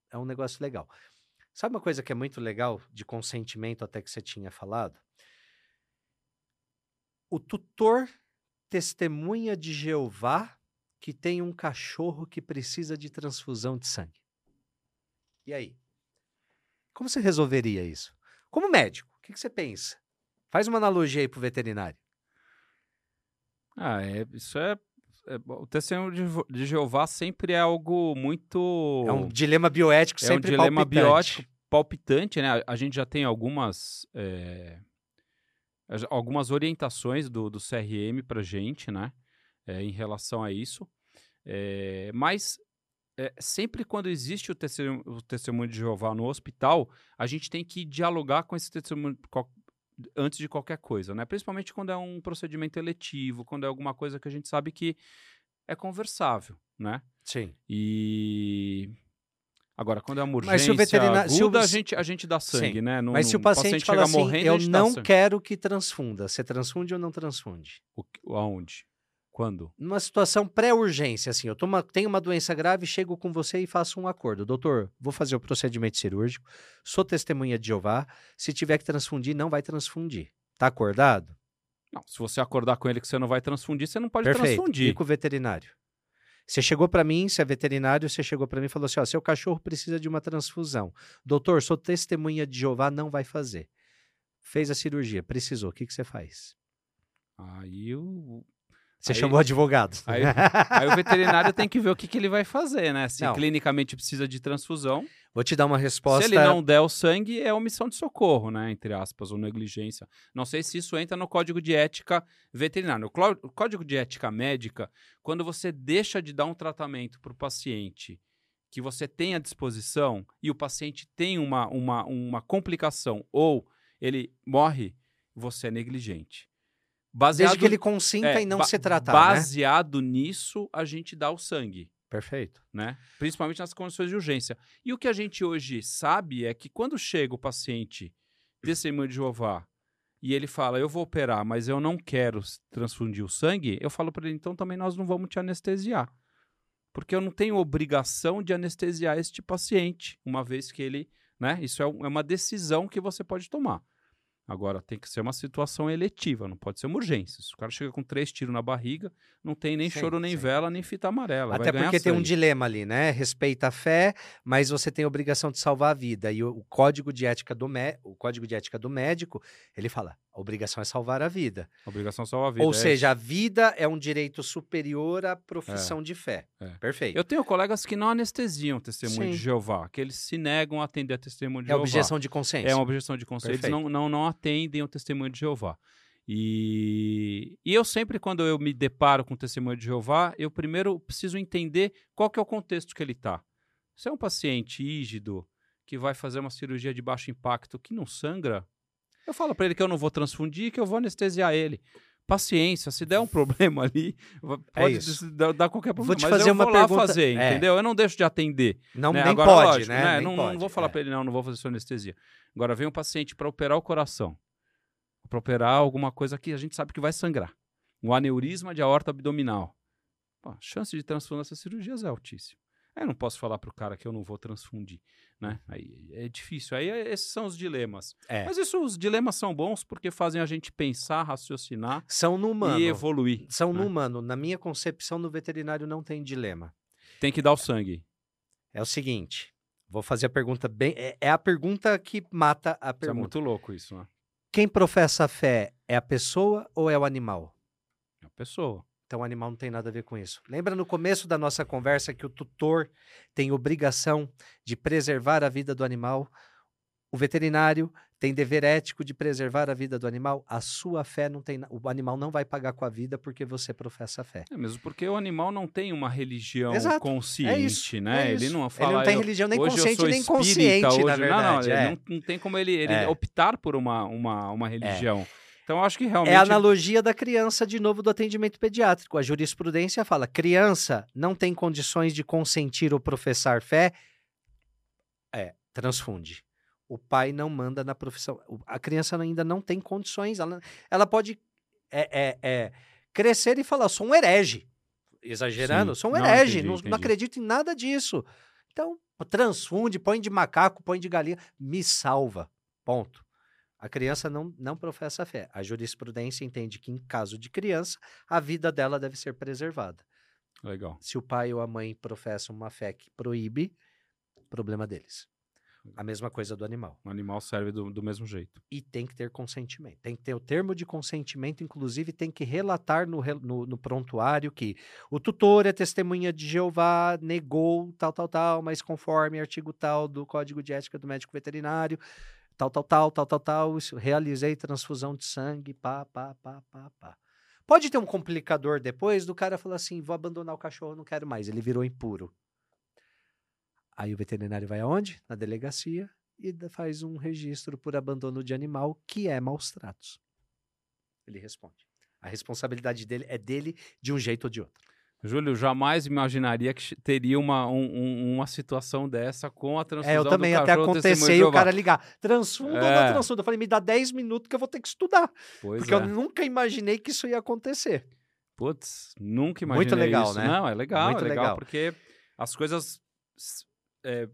é um negócio legal. Sabe uma coisa que é muito legal de consentimento, até que você tinha falado? O tutor testemunha de Jeová que tem um cachorro que precisa de transfusão de sangue. E aí? Como você resolveria isso? Como médico, o que, que você pensa? Faz uma analogia aí pro veterinário. Ah, é, isso é, é- O testemunho de, de Jeová sempre é algo muito. É um dilema bioético É um sempre dilema palpitante. biótico palpitante, né? A- A gente já tem algumas. é, algumas orientações do, do CRM pra gente, né? é, em relação a isso. É, mas é, sempre quando existe o testemunho, o testemunho de Jeová no hospital, a gente tem que dialogar com esse testemunho antes de qualquer coisa, né? Principalmente quando é um procedimento eletivo, quando é alguma coisa que a gente sabe que é conversável, né? Sim. E agora quando é uma urgência Mas se o veterinário, aguda, se o, a gente a gente dá sangue, Sim. né? No, mas se o no- paciente, fala assim, morrendo, eu não quero que transfunda, você transfunde ou não transfunde? O, aonde? Quando? Numa situação pré-urgência, assim, eu uma- tenho uma doença grave, chego com você e faço um acordo. Doutor, vou fazer o procedimento cirúrgico, sou testemunha de Jeová, se tiver que transfundir, não vai transfundir. Tá acordado? Não, se você acordar com ele que você não vai transfundir, você não pode Perfeito. transfundir. E com o veterinário? Você chegou para mim, você é veterinário, você chegou para mim e falou assim: ó, seu cachorro precisa de uma transfusão. Doutor, sou testemunha de Jeová, não vai fazer. Fez a cirurgia, precisou. O que, que você faz? Aí o, Você Aí- chamou o advogado. aí, aí o veterinário tem que ver o que, que ele vai fazer, né? Se Não. clinicamente precisa de transfusão. Vou te dar uma resposta. Se ele não der o sangue, é omissão de socorro, né? Entre aspas, ou negligência. Não sei se isso entra no código de ética veterinário. O código de ética médica, quando você deixa de dar um tratamento para o paciente que você tem à disposição e o paciente tem uma, uma, uma complicação ou ele morre, você é negligente. Baseado, Desde que ele consinta é, e não ba- se tratar, né? Baseado nisso, a gente dá o sangue Perfeito. né? Principalmente nas condições de urgência. E o que a gente hoje sabe é que quando chega o paciente testemunho de Jeová e ele fala, eu vou operar, mas eu não quero transfundir o sangue, eu falo para ele, então também nós não vamos te anestesiar. Porque eu não tenho obrigação de anestesiar este paciente, uma vez que ele, né? Isso é, é uma decisão que você pode tomar. Agora, tem que ser uma situação eletiva, não pode ser uma urgência. Se o cara chega com três tiros na barriga, não tem nem Sim, choro, nem sim. vela, nem fita amarela. Até porque tem um dilema ali, né? Respeita a fé, mas você tem a obrigação de salvar a vida. E o, o código de ética do mé- o código de ética do médico, ele fala, a obrigação é salvar a vida. Obrigação salva a vida. Ou é seja, a vida é um direito superior à profissão de fé. É. Perfeito. Eu tenho colegas que não anestesiam testemunho de Sim. Jeová, que eles se negam a atender a testemunho de É Jeová. objeção de consciência. É uma objeção de consciência. Eles Perfeito. não, não, não atendem o testemunho de Jeová. E, e eu sempre, quando eu me deparo com o testemunho de Jeová, eu primeiro preciso entender qual que é o contexto que ele está. Se é um paciente ígido que vai fazer uma cirurgia de baixo impacto que não sangra, eu falo para ele que eu não vou transfundir, que eu vou anestesiar ele. Paciência, se der um problema ali, va- pode isso. dar, qualquer problema. te mas fazer eu uma vou lá pergunta- fazer, é. entendeu? Eu não deixo de atender. Não, né? nem Agora, pode, lógico, né? Nem Não, não pode, vou falar é. para ele, não, não vou fazer sua anestesia. Agora vem um paciente para operar o coração. Para operar alguma coisa que a gente sabe que vai sangrar. Um aneurisma de aorta abdominal. Pô, a chance de transfundir essas cirurgias é altíssima. Eu não posso falar para o cara que eu não vou transfundir, né? Aí é difícil. Aí é- esses são os dilemas. É. Mas isso, os dilemas são bons porque fazem a gente pensar, raciocinar São no humano. e evoluir. São no né? humano. Na minha concepção, no veterinário não tem dilema. Tem que dar o sangue. É o seguinte, vou fazer a pergunta bem... É, é a pergunta que mata a Isso é pergunta. muito louco isso, né? Quem professa a fé é a pessoa ou é o animal? É a pessoa. Então o animal não tem nada a ver com isso. Lembra no começo da nossa conversa que o tutor tem obrigação de preservar a vida do animal? O veterinário tem dever ético de preservar a vida do animal? A sua fé não tem. O animal não vai pagar com a vida porque você professa a fé. É mesmo porque o animal não tem uma religião Exato. consciente, É isso, né? é ele não fala. Ele não tem "Eu- religião nem consciente nem espírita, consciente, hoje... na verdade. Não, não, ele é. não, não tem como ele, ele É. optar por uma, uma, uma religião. Então acho que realmente. É a analogia da criança, de novo, do atendimento pediátrico. A jurisprudência fala: criança não tem condições de consentir ou professar fé, é, transfunde. O pai não manda na profissão. A criança ainda não tem condições. Ela, ela pode é, é, é, crescer e falar: sou um herege. Exagerando, Sim. sou um Não, herege, entendi, não, entendi. não acredito em nada disso. Então, transfunde, põe de macaco, põe de galinha, me salva. Ponto. A criança não, não professa fé. A jurisprudência entende que, em caso de criança, a vida dela deve ser preservada. Legal. Se o pai ou a mãe professam uma fé que proíbe, problema deles. A mesma coisa do animal. O animal serve do, do mesmo jeito. E tem que ter consentimento. Tem que ter o termo de consentimento, inclusive tem que relatar no, no, no prontuário que o tutor é testemunha de Jeová, negou tal, tal, tal, mas conforme artigo tal do Código de Ética do Médico Veterinário, tal, tal, tal, tal, tal, tal, realizei transfusão de sangue, pá, pá, pá, pá, pá. Pode ter um complicador depois do cara falar assim: vou abandonar o cachorro, não quero mais. Ele virou impuro. Aí o veterinário vai aonde? Na delegacia e faz um registro por abandono de animal, que é maus tratos. Ele responde. A responsabilidade dele é dele de um jeito ou de outro. Júlio, jamais imaginaria que teria uma, um, uma situação dessa com a transfusão É, eu também, até acontecer e o cara ligar, transfunda é. ou não transfunda? Eu falei, me dá 10 minutos que eu vou ter que estudar. Pois porque é. eu nunca imaginei que isso ia acontecer. Putz, nunca imaginei Muito legal, isso. né? Não, é legal, Muito é legal, legal. porque as coisas é,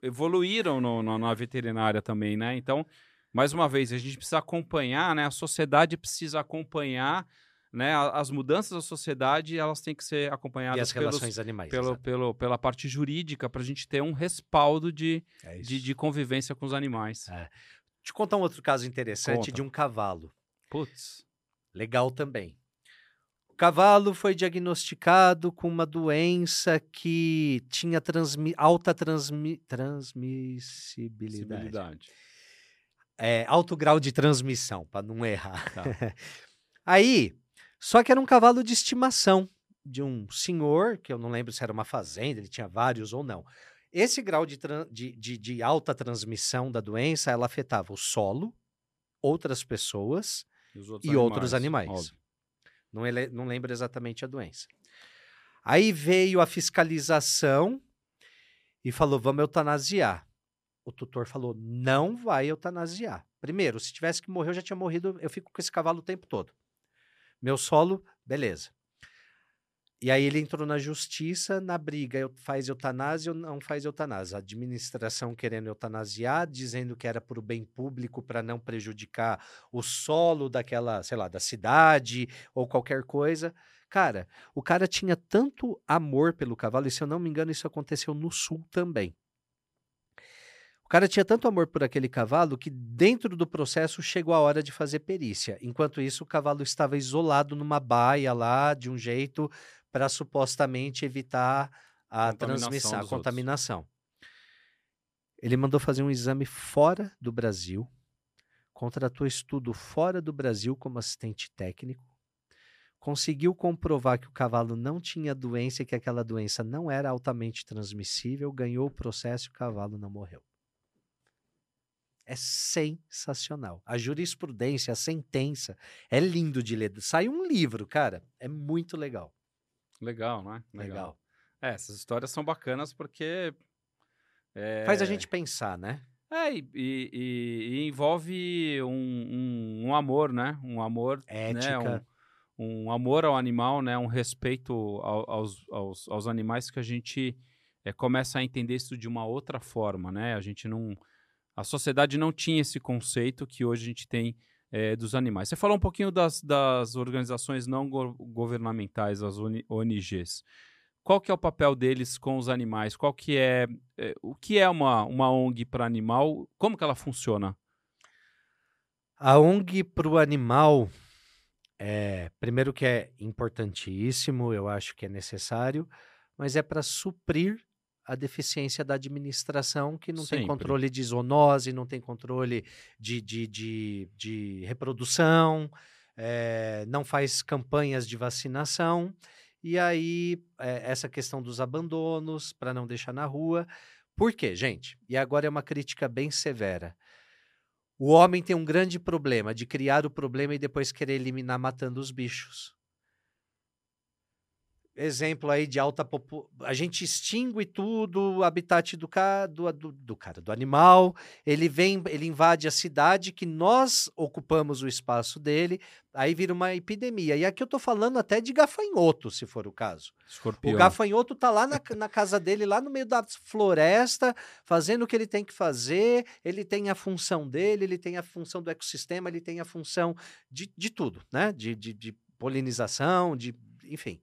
evoluíram no, no, na veterinária também, né? Então, mais uma vez, a gente precisa acompanhar, né? A sociedade precisa acompanhar né, as mudanças da sociedade elas têm que ser acompanhadas e as pelos, relações animais, pelo, pelo, pela parte jurídica para a gente ter um respaldo de, é de, de, convivência com os animais. É. Te contar um outro caso interessante Conta. de um cavalo. Putz. Legal também. O cavalo foi diagnosticado com uma doença que tinha transmi alta transmi transmissibilidade. É, alto grau de transmissão, para não errar. Tá. Aí, só que era um cavalo de estimação de um senhor, que eu não lembro se era uma fazenda, ele tinha vários ou não. Esse grau de, de, de, de alta transmissão da doença, ela afetava o solo, outras pessoas e, outros e animais, outros animais. Não, ele, não lembro exatamente a doença. Aí veio a fiscalização e falou: vamos eutanasiar. O tutor falou: não vai eutanasiar. Primeiro, se tivesse que morrer, eu já tinha morrido, eu fico com esse cavalo o tempo todo. Meu solo, beleza. E aí ele entrou na justiça, na briga, eu, faz eutanásia ou não faz eutanásia. A administração querendo eutanasiar, dizendo que era para o bem público, para não prejudicar o solo daquela, sei lá, da cidade ou qualquer coisa. Cara, o cara tinha tanto amor pelo cavalo, e se eu não me engano, isso aconteceu no sul também. O cara tinha tanto amor por aquele cavalo que dentro do processo chegou a hora de fazer perícia. Enquanto isso, o cavalo estava isolado numa baia lá, de um jeito para supostamente evitar a transmissão, a contaminação. Ele mandou fazer um exame fora do Brasil, contratou estudo fora do Brasil como assistente técnico, conseguiu comprovar que o cavalo não tinha doença e que aquela doença não era altamente transmissível, ganhou o processo e o cavalo não morreu. É sensacional. A jurisprudência, a sentença, é lindo de ler. Sai um livro, cara. É muito legal. Legal, né? Legal. É, essas histórias são bacanas porque. É... Faz a gente pensar, né? É, e, e- e- envolve um, um- um amor, né? Um amor. Né? Ética. Um, um amor ao animal, né? Um respeito ao- aos, aos, aos animais que a gente é, começa a entender isso de uma outra forma, né? A gente não. A sociedade não tinha esse conceito que hoje a gente tem é, dos animais. Você falou um pouquinho das, das organizações não go- governamentais, as ONGs. Qual que é o papel deles com os animais? Qual que é, é, o que é uma, uma ONG para animal? Como que ela funciona? A ONG para o animal, é, primeiro que é importantíssimo, eu acho que é necessário, mas é para suprir a deficiência da administração que não tem Sempre. controle de zoonose, não tem controle de, de, de, de reprodução, é, não faz campanhas de vacinação. E aí, é, essa questão dos abandonos, para não deixar na rua. Por quê, gente? E agora é uma crítica bem severa. O homem tem um grande problema de criar o problema e depois querer eliminar matando os bichos. Exemplo aí de alta popu... A gente extingue tudo, o habitat do, ca... do, do, do cara, do animal. Ele vem, ele invade a cidade que nós ocupamos o espaço dele, aí vira uma epidemia. E aqui eu tô falando até de gafanhoto, se for o caso. Escorpião. O gafanhoto tá lá na, na casa dele, lá no meio da floresta, fazendo o que ele tem que fazer. Ele tem a função dele, ele tem a função do ecossistema, ele tem a função de, de tudo, né? De, de, de polinização, de. enfim.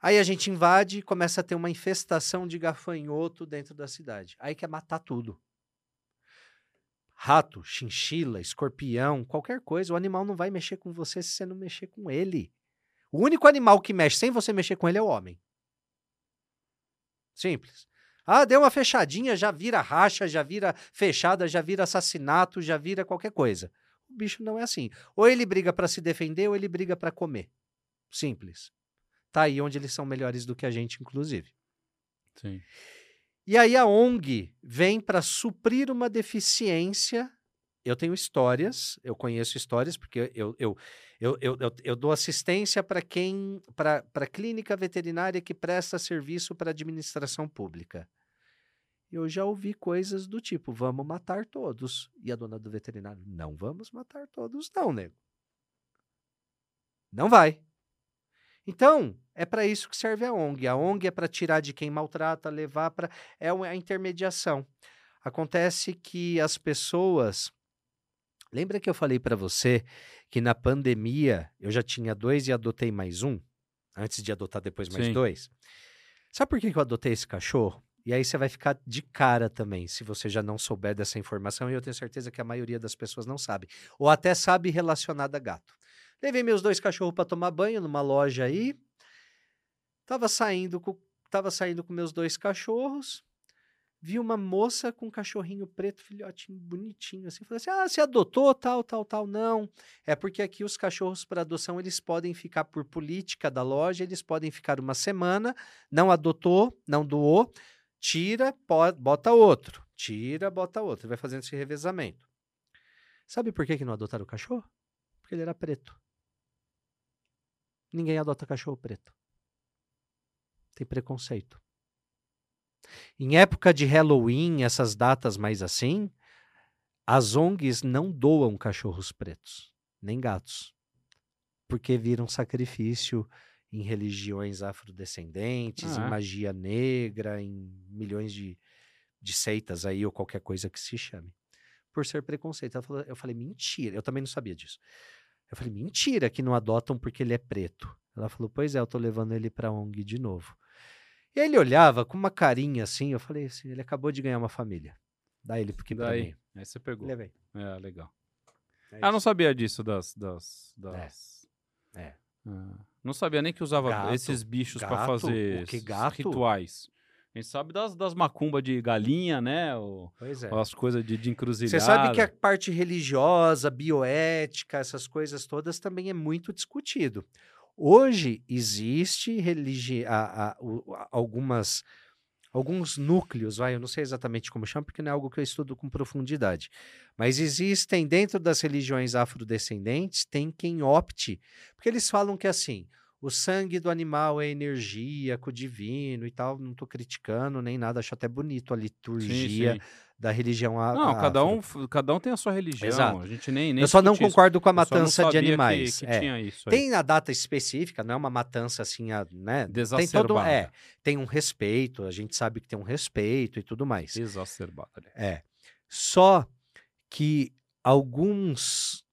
Aí a gente invade e começa a ter uma infestação de gafanhoto dentro da cidade. Aí quer matar tudo. Rato, chinchila, escorpião, qualquer coisa. O animal não vai mexer com você se você não mexer com ele. O único animal que mexe sem você mexer com ele é o homem. Simples. Ah, deu uma fechadinha, já vira racha, já vira fechada, já vira assassinato, já vira qualquer coisa. O bicho não é assim. Ou ele briga para se defender ou ele briga para comer. Simples. Tá aí onde eles são melhores do que a gente, inclusive. Sim. E aí a ONG vem para suprir uma deficiência. Eu tenho histórias, eu conheço histórias, porque eu, eu, eu, eu, eu, eu dou assistência para quem. para a clínica veterinária que presta serviço para administração pública. Eu já ouvi coisas do tipo: vamos matar todos. E a dona do veterinário: não vamos matar todos, não, nego. Não vai. Então, é para isso que serve a ONG. A ONG é para tirar de quem maltrata, levar para. É a intermediação. Acontece que as pessoas. Lembra que eu falei para você que na pandemia eu já tinha dois e adotei mais um? Antes de adotar depois mais Sim. dois? Sabe por que que eu adotei esse cachorro? E aí você vai ficar de cara também, se você já não souber dessa informação, e eu tenho certeza que a maioria das pessoas não sabe. Ou até sabe relacionada a gato. Levei meus dois cachorros para tomar banho numa loja aí. Tava saindo com, tava saindo com meus dois cachorros. Vi uma moça com um cachorrinho preto, filhotinho bonitinho assim. Falei assim: "Ah, você adotou tal, tal, tal?" Não. É porque aqui os cachorros para adoção, eles podem ficar por política da loja, eles podem ficar uma semana, não adotou, não doou, tira, bota outro. Tira, bota outro. Vai fazendo esse revezamento. Sabe por que que não adotaram o cachorro? Porque ele era preto. Ninguém adota cachorro preto. Tem preconceito. Em época de Halloween, essas datas mais assim, as ONGs não doam cachorros pretos, nem gatos, porque viram sacrifício em religiões afrodescendentes, Ah, em magia negra, em milhões de, de seitas aí, ou qualquer coisa que se chame. Por ser preconceito. Ela falou- Eu falei, mentira. Eu também não sabia disso. Eu falei, mentira que não adotam porque ele é preto. Ela falou, pois é, eu tô levando ele pra ONG de novo. E ele olhava com uma carinha assim, eu falei assim, ele acabou de ganhar uma família. Dá ele pra Daí, mim. aí você pegou. Levei. É, legal. É Ah, não sabia disso das. das, das... É. Ah, não sabia nem que usava Gato, esses bichos pra gato, fazer rituais. A gente sabe das, das macumbas de galinha, né? Ou, Pois é. as coisas de, de encruzilhada. Você sabe que a parte religiosa, bioética, essas coisas todas também é muito discutido. Hoje existe religi a- a- o- a- algumas alguns núcleos, vai, eu não sei exatamente como chama, porque não é algo que eu estudo com profundidade. Mas existem dentro das religiões afrodescendentes, tem quem opte, porque eles falam que assim, o sangue do animal é energia com o divino e tal, não estou criticando nem nada, acho até bonito a Sim, liturgia sim. da religião a- Não, cada afro. um, cada um tem a sua religião. Exato. A gente nem, nem Eu só não discute isso. concordo com a matança de sabia que- animais. Que, é. Tem a data específica, não é uma matança assim, a- né? Tem todo, é, tem um respeito, a gente sabe que tem um respeito e tudo mais. Exacerbada, aliás. É. Só que alguns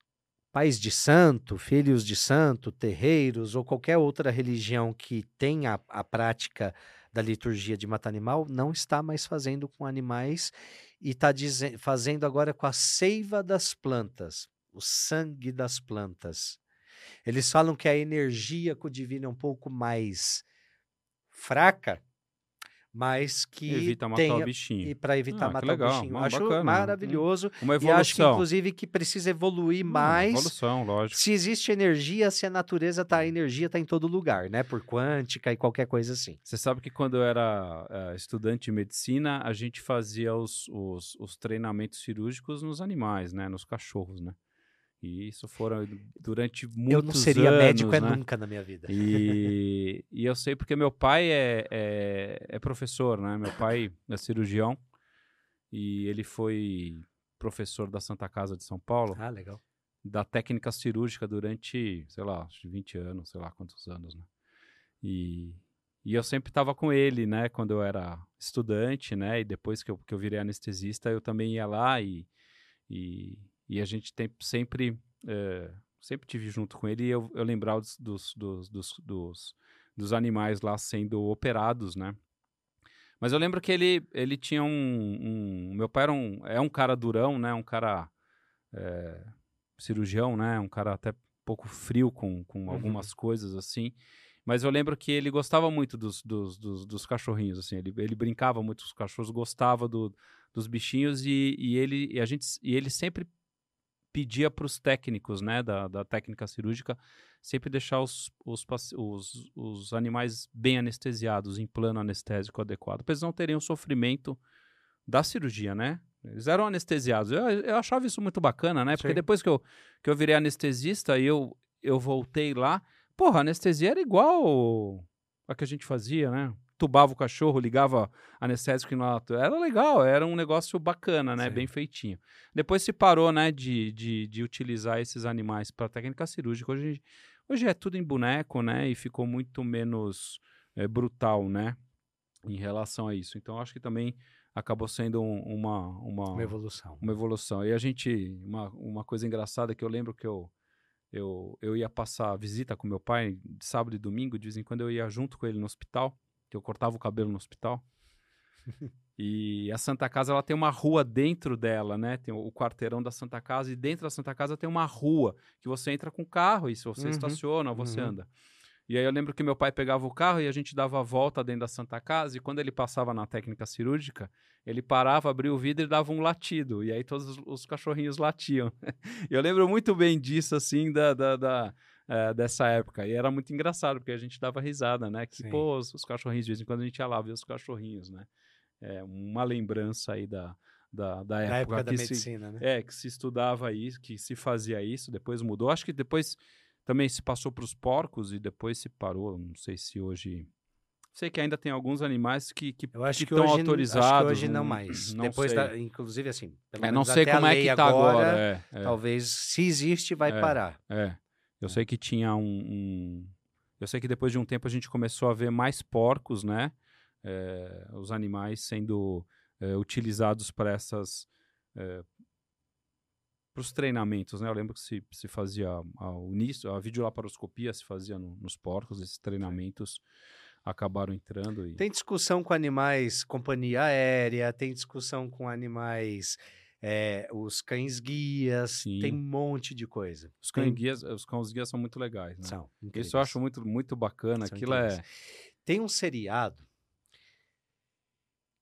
pais de santo, filhos de santo, terreiros ou qualquer outra religião que tenha a prática da liturgia de matar animal não está mais fazendo com animais e está fazendo agora com a seiva das plantas, o sangue das plantas. Eles falam que a energia divino é um pouco mais fraca, mas que Evita matar tenha, o bichinho. e para evitar Ah, matar legal, o bichinho. ah, acho bacana. maravilhoso. Uma E acho que, evolução. inclusive, que precisa evoluir Hum, mais. Evolução, lógico. Se existe energia, se a natureza tá, a energia tá em todo lugar, né? Por quântica e qualquer coisa assim. Você sabe que quando eu era eh, estudante de medicina, a gente fazia os, os, os treinamentos cirúrgicos nos animais, né? Nos cachorros, né? E isso foram durante muitos eu não seria anos, médico é né? nunca na minha vida. E, e eu sei porque meu pai é, é, é professor, né? Meu pai é cirurgião e ele foi professor da Santa Casa de São Paulo, Ah, legal. da técnica cirúrgica durante, sei lá, acho que 20 anos, sei lá quantos anos, né? E, e eu sempre estava com ele, né? Quando eu era estudante, né? E depois que eu, que eu virei anestesista, eu também ia lá e, e, e a gente tem, sempre, eh, sempre tive junto com ele e eu, eu lembrava dos, dos, dos, dos, dos, animais lá sendo operados, né? Mas eu lembro que ele, ele tinha um, um- Meu pai era um, é um cara durão, né? Um cara eh, cirurgião, né? Um cara até pouco frio com, com algumas coisas assim. Mas eu lembro que ele gostava muito dos, dos, dos, dos cachorrinhos, assim. Ele, ele brincava muito com os cachorros, gostava do, dos bichinhos e, e ele, e, a gente, e ele sempre pedia para os técnicos, né, da, da técnica cirúrgica, sempre deixar os, os, os, os animais bem anestesiados, em plano anestésico adequado, para eles não terem o sofrimento da cirurgia, né? Eles eram anestesiados. Eu, eu achava isso muito bacana, né? Porque Sim. depois que eu, que eu virei anestesista e eu, eu voltei lá, porra, a anestesia era igual a que a gente fazia, né? Tubava o cachorro, ligava anestésico no Era legal, era um negócio bacana, né? Sim. Bem feitinho. Depois se parou, né, de, de, de utilizar esses animais para técnica cirúrgica. Hoje, hoje é tudo em boneco, né? E ficou muito menos é, brutal, né? Em relação a isso. Então, acho que também acabou sendo um, uma, uma, uma evolução. Uma evolução. E a gente, uma, uma coisa engraçada que eu lembro que eu, eu, eu ia passar visita com meu pai sábado e domingo, de vez em quando eu ia junto com ele no hospital, que eu cortava o cabelo no hospital. e a Santa Casa ela tem uma rua dentro dela, né? Tem o quarteirão da Santa Casa e dentro da Santa Casa tem uma rua que você entra com o carro e se você uhum. estaciona, você uhum. anda. E aí eu lembro que meu pai pegava o carro e a gente dava a volta dentro da Santa Casa e quando ele passava na técnica cirúrgica, ele parava, abria o vidro e dava um latido. E aí todos os, os cachorrinhos latiam. eu lembro muito bem disso, assim, da, da, da é, dessa época. E era muito engraçado, porque a gente dava risada, né? Que, Sim. pô, os, os, cachorrinhos, de vez em quando a gente ia lá ver os cachorrinhos, né? É uma lembrança aí da, da, da época. Da época da se, medicina, né? É, que se estudava isso, que se fazia isso, depois mudou. Acho que depois também se passou para os porcos e depois se parou. Não sei se hoje. Sei que ainda tem alguns animais que, que, Eu acho que, estão hoje, autorizados. Acho que hoje não mais. Não Depois da, inclusive assim. É, não sei como é que está agora. agora é, é. Talvez, se existe, vai é, parar. É. Eu é. sei que tinha um, um, Eu sei que depois de um tempo a gente começou a ver mais porcos, né? É, os animais sendo é, utilizados para essas para os treinamentos, né? Eu lembro que se, se fazia ao início, a videolaparoscopia se fazia no, nos porcos, esses treinamentos acabaram entrando. E... Tem discussão com animais, companhia aérea, tem discussão com animais, é, os cães guias, Sim. tem um monte de coisa. Os cães guias, os cães guias são muito legais, né? São. Incríveis. Isso eu acho muito, muito bacana. São Aquilo incríveis. é. Tem um seriado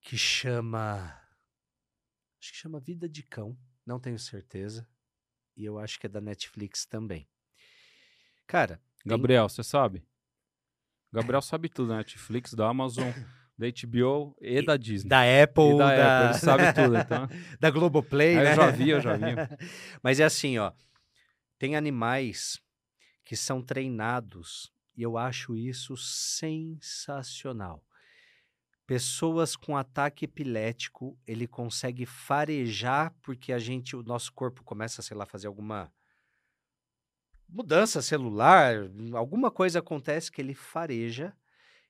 que chama. Acho que chama Vida de Cão não tenho certeza. E eu acho que é da Netflix também. Cara. Gabriel, você sabe? Gabriel sabe tudo da Netflix, da Amazon, da HBO e, da Disney. Da Apple. E da, da... Apple, ele sabe tudo, então. da Globoplay, né? Eu já vi, eu já vi. Mas é assim, ó. Tem animais que são treinados e eu acho isso sensacional. Pessoas com ataque epilético, ele consegue farejar porque a gente, o nosso corpo começa, sei lá, fazer alguma mudança celular, alguma coisa acontece que ele fareja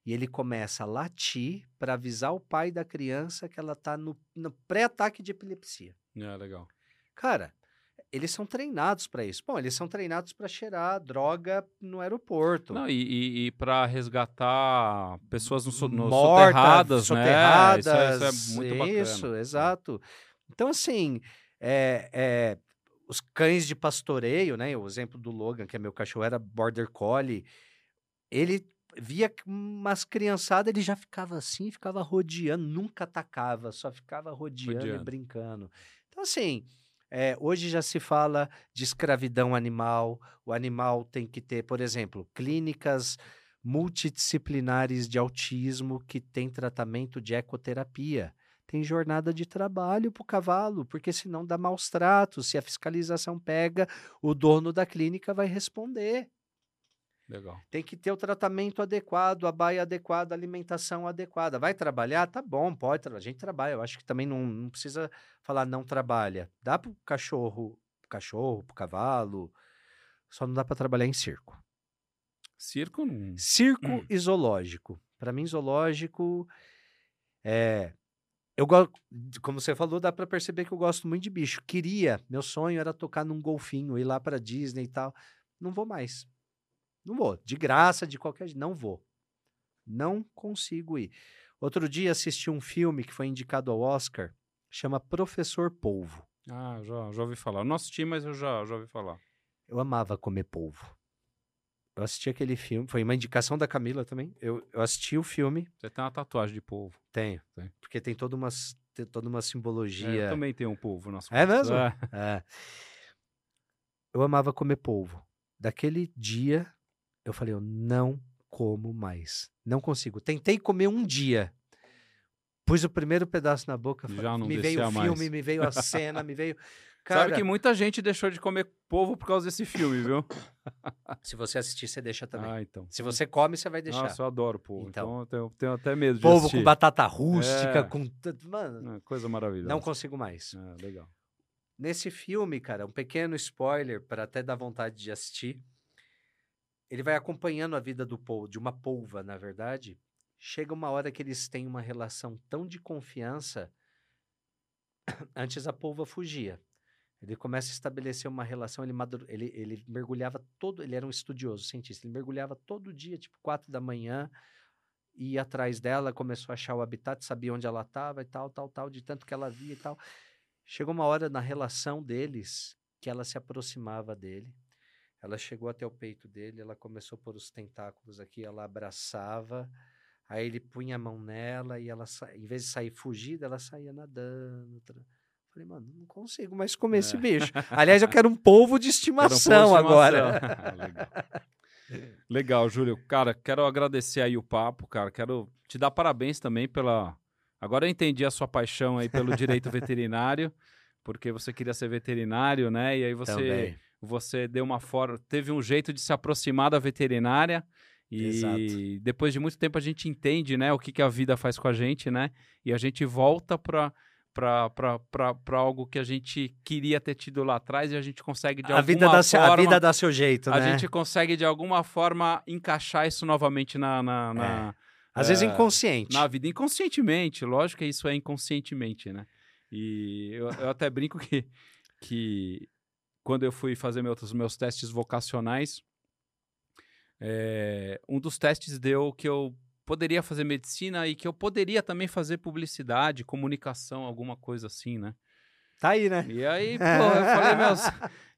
e ele começa a latir para avisar o pai da criança que ela está no, no pré-ataque de epilepsia. É, legal. Cara, eles são treinados para isso. Bom, eles são treinados para cheirar droga no aeroporto. Não, e, e, e para resgatar pessoas no, no Morta, soterradas, soterradas, né? Isso, é, isso é muito bacana. Isso, exato. Então, assim, é, é, os cães de pastoreio, né? O exemplo do Logan, que é meu cachorro, era Border Collie. Ele via umas criançadas, ele já ficava assim, ficava rodeando, nunca atacava, só ficava rodeando, rodeando. e brincando. Então, assim... É, hoje já se fala de escravidão animal. O animal tem que ter, por exemplo, clínicas multidisciplinares de autismo que tem tratamento de ecoterapia. Tem jornada de trabalho para o cavalo, porque senão dá maus tratos. Se a fiscalização pega, o dono da clínica vai responder. Legal. Tem que ter o tratamento adequado, a baia adequada, a alimentação adequada. Vai trabalhar? Tá bom, pode. A gente trabalha. Eu acho que também não, não precisa falar não trabalha. Dá pro cachorro, pro cachorro, pro cavalo. Só não dá para trabalhar em circo. Circo não. Circo hum. e zoológico. Para mim, zoológico é. Eu gosto, como você falou, dá para perceber que eu gosto muito de bicho. Queria, meu sonho era tocar num golfinho, ir lá para Disney e tal. Não vou mais. Não vou. De graça, de qualquer jeito. Não vou. Não consigo ir. Outro dia assisti um filme que foi indicado ao Oscar, chama Professor Polvo. Ah, já, já ouvi falar. Eu não assisti, mas eu já, já ouvi falar. Eu amava comer polvo. Eu assisti aquele filme, foi uma indicação da Camila também. Eu, eu assisti o filme. Você tem uma tatuagem de polvo? Tenho, tem. porque tem toda uma, tem toda uma simbologia. É, eu também tenho um polvo nas É mesmo? É. é. eu amava comer polvo. Daquele dia, eu falei, eu não como mais. Não consigo. Tentei comer um dia. Pus o primeiro pedaço na boca, Já não me veio o filme, mais. me veio a cena, me veio. Sabe Cara, que muita gente deixou de comer polvo por causa desse filme, viu? se você assistir, você deixa também. Ah, então. Se você come, você vai deixar. Nossa, eu adoro polvo. Então, Então. eu tenho, tenho até medo de assistir. com batata rústica, É. com. Mano, Ah, Coisa maravilhosa. não consigo mais. Ah, legal. Nesse filme, cara, um pequeno spoiler para até dar vontade de assistir. Ele vai acompanhando a vida do de uma polva, na verdade. Chega uma hora que eles têm uma relação tão de confiança. Antes a polva fugia. Ele começa a estabelecer uma relação. Ele, madru- ele, ele mergulhava todo. Ele era um estudioso, cientista. Ele mergulhava todo dia, tipo quatro da manhã, ia atrás dela, começou a achar o habitat, sabia onde ela estava e tal, tal, tal, de tanto que ela via e tal. Chegou uma hora na relação deles que ela se aproximava dele. Ela chegou até o peito dele, ela começou a pôr os tentáculos aqui, ela abraçava. Aí ele punha a mão nela e ela, sa- em vez de sair fugida, ela saía nadando. tra- Falei, mano, não consigo mais comer esse É. bicho. Aliás, eu quero um polvo de um estimação, polvo de agora. estimação. Legal. Legal, Júlio. Cara, quero agradecer aí o papo, cara. Quero te dar parabéns também pela. Agora eu entendi a sua paixão aí pelo direito veterinário, porque você queria ser veterinário, né? E aí você, Também. Você deu uma forma, teve um jeito de se aproximar da veterinária. E Exato. depois de muito tempo a gente entende, né, o que, que a vida faz com a gente, né? E a gente volta para para algo que a gente queria ter tido lá atrás e a gente consegue de A alguma vida, dá, seu- forma a vida dá seu jeito, a né? gente consegue de alguma forma encaixar isso novamente na, na, na, Às vezes é, inconsciente. na vida inconscientemente. Lógico que isso é inconscientemente, né? E eu, eu até brinco que, que quando eu fui fazer meus, meus testes vocacionais, é, um dos testes deu que eu poderia fazer medicina e que eu poderia também fazer publicidade, comunicação, alguma coisa assim, né? Tá aí, né? E aí, pô, eu falei, meus.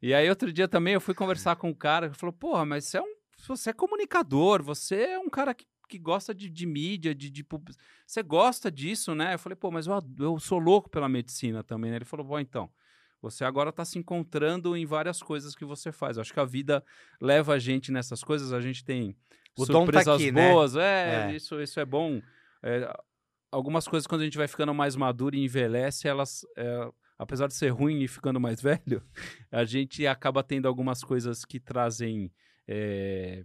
E aí, outro dia também eu fui conversar com um cara que falou: Porra, mas você é um. Você é comunicador, você é um cara que, que gosta de, de mídia, de, de pub- Você gosta disso, né? Eu falei, pô, mas eu, eu sou louco pela medicina também, né? Ele falou, bom, então. Você agora está se encontrando em várias coisas que você faz. Acho que a vida leva a gente nessas coisas, a gente tem O tá surpresas aqui, né? boas. É, É. Isso, isso é bom. É, algumas coisas, quando a gente vai ficando mais maduro e envelhece, elas. é, apesar de ser ruim e ficando mais velho, a gente acaba tendo algumas coisas que trazem é,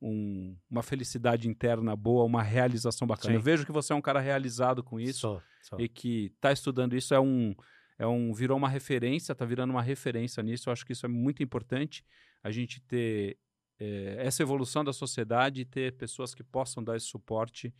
um- uma felicidade interna boa, uma realização bacana. Sim. Eu vejo que você é um cara realizado com isso Sou, sou. e que está estudando isso é um, é um virou uma referência, está virando uma referência nisso. Eu acho que isso é muito importante a gente ter eh, essa evolução da sociedade e ter pessoas que possam dar esse suporte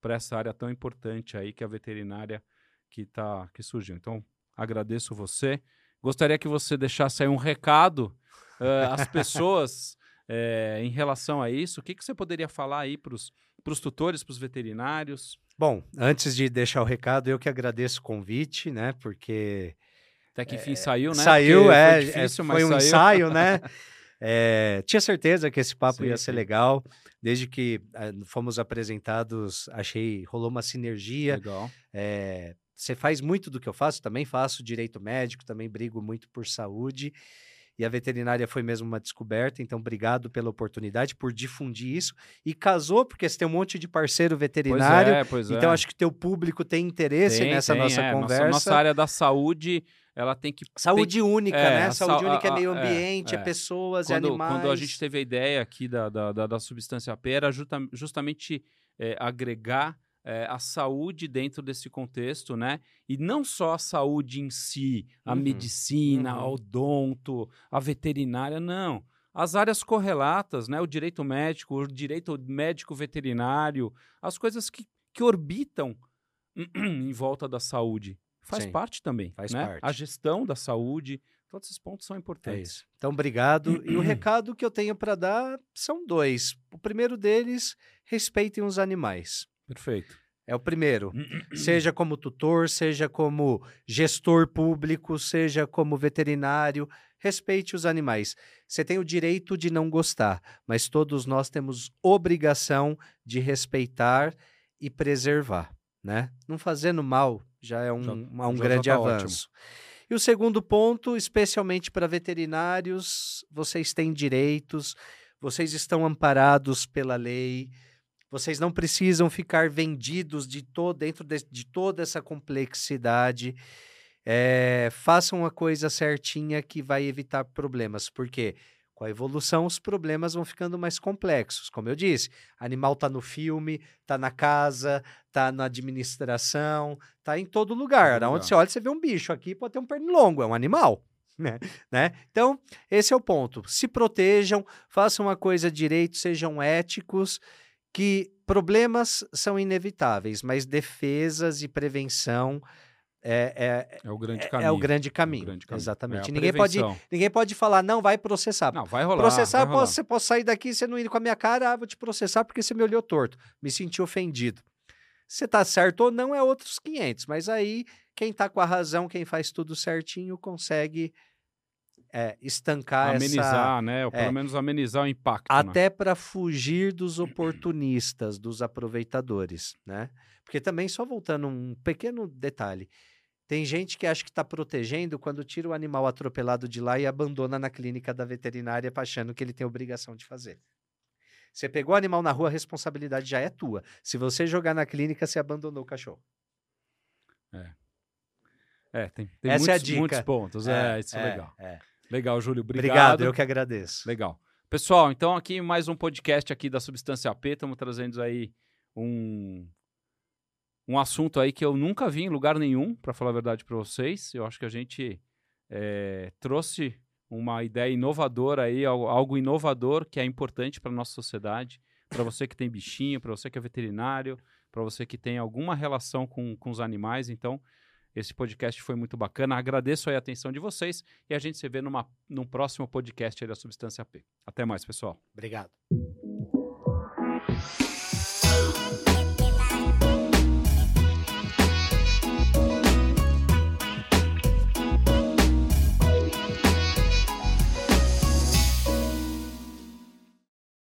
para essa área tão importante aí que é a veterinária que tá que surgiu. Então agradeço você. Gostaria que você deixasse aí um recado eh, às pessoas eh, em relação a isso. O que, que você poderia falar aí para os tutores, para os veterinários? Bom, antes de deixar o recado, eu que agradeço o convite, né? Porque Até que enfim saiu, né? saiu, Porque é, foi é, difícil, foi mas um saiu. ensaio, né? É, tinha certeza que esse papo Sim, ia ser sim. legal. Desde que eh, fomos apresentados, achei rolou uma sinergia. Legal. É, você faz muito do que eu faço, também faço direito médico, também brigo muito por saúde. E a veterinária foi mesmo uma descoberta, então obrigado pela oportunidade, por difundir isso. E casou, porque você tem um monte de parceiro veterinário, Pois é, pois é. então acho que teu público tem interesse Tem, nessa tem, nossa é. conversa. Nossa, área da saúde, ela tem que... Saúde única, é, né? Saúde única a- é meio é, ambiente, é, é. pessoas, é quando, animais. quando a gente teve a ideia aqui da, da, da, da substância P, era justa- justamente é, agregar é, a saúde dentro desse contexto, né? E não só a saúde em si, a Uhum, medicina, uhum. o odonto, a veterinária, não. As áreas correlatas, né? O direito médico, o direito médico veterinário, as coisas que, que orbitam em volta da saúde. Faz Sim, parte também, faz né? parte. A gestão da saúde, todos esses pontos são É importantes. isso. Então, obrigado. e o recado que eu tenho para dar são dois. O primeiro deles, respeitem os animais. Perfeito. É o primeiro. seja como tutor, seja como gestor público, seja como veterinário, respeite os animais. Você tem o direito de não gostar, mas todos nós temos obrigação de respeitar e preservar, né? Não fazendo mal já é um, Já- um já grande tá ótimo. avanço. E o segundo ponto, especialmente para veterinários, vocês têm direitos, vocês estão amparados pela lei, vocês não precisam ficar vendidos de to dentro de, de toda essa complexidade. É, façam a coisa certinha que vai evitar problemas, porque com a evolução os problemas vão ficando mais complexos. Como eu disse, animal está no filme, está na casa, está na administração, está em todo lugar. Todo Onde você olha, você vê um bicho aqui, pode ter um pernilongo, é um animal. Né? né? Então, esse é o ponto. Se protejam, façam a coisa direito, sejam éticos, que problemas são inevitáveis, mas defesas e prevenção é, é, é, o grande é, caminho. É o grande caminho. O grande caminho. Exatamente. É ninguém, pode, ninguém pode falar, não, vai processar. Não, vai rolar. Processar, vai rolar. Posso, você pode sair daqui, você não ir com a minha cara, ah, vou te processar porque você me olhou torto. Me senti ofendido. Se tá certo ou não é outros 500, mas aí quem tá com a razão, quem faz tudo certinho, consegue é, estancar amenizar, essa... né? Ou pelo é, menos amenizar o impacto. Até né? para fugir dos oportunistas, dos aproveitadores, né? Porque também, só voltando um pequeno detalhe, tem gente que acha que está protegendo quando tira o animal atropelado de lá e abandona na clínica da veterinária achando que ele tem obrigação de fazer. Você pegou o animal na rua, a responsabilidade já é tua. Se você jogar na clínica, você abandonou o cachorro. É. É, tem, tem Essa muitos, é muitos pontos. É, é isso é, é legal. É. Legal, Júlio. Obrigado. Obrigado, eu que agradeço. Legal. Pessoal, então aqui mais um podcast aqui da Substância P. Estamos trazendo aí um um assunto aí que eu nunca vi em lugar nenhum, para falar a verdade para vocês. Eu acho que a gente é, trouxe uma ideia inovadora aí, algo inovador que é importante para nossa sociedade, para você que tem bichinho, para você que é veterinário, para você que tem alguma relação com, com os animais. Então, esse podcast foi muito bacana. Agradeço a atenção de vocês e a gente se vê numa, num próximo podcast da Substância P. Até mais, pessoal. Obrigado.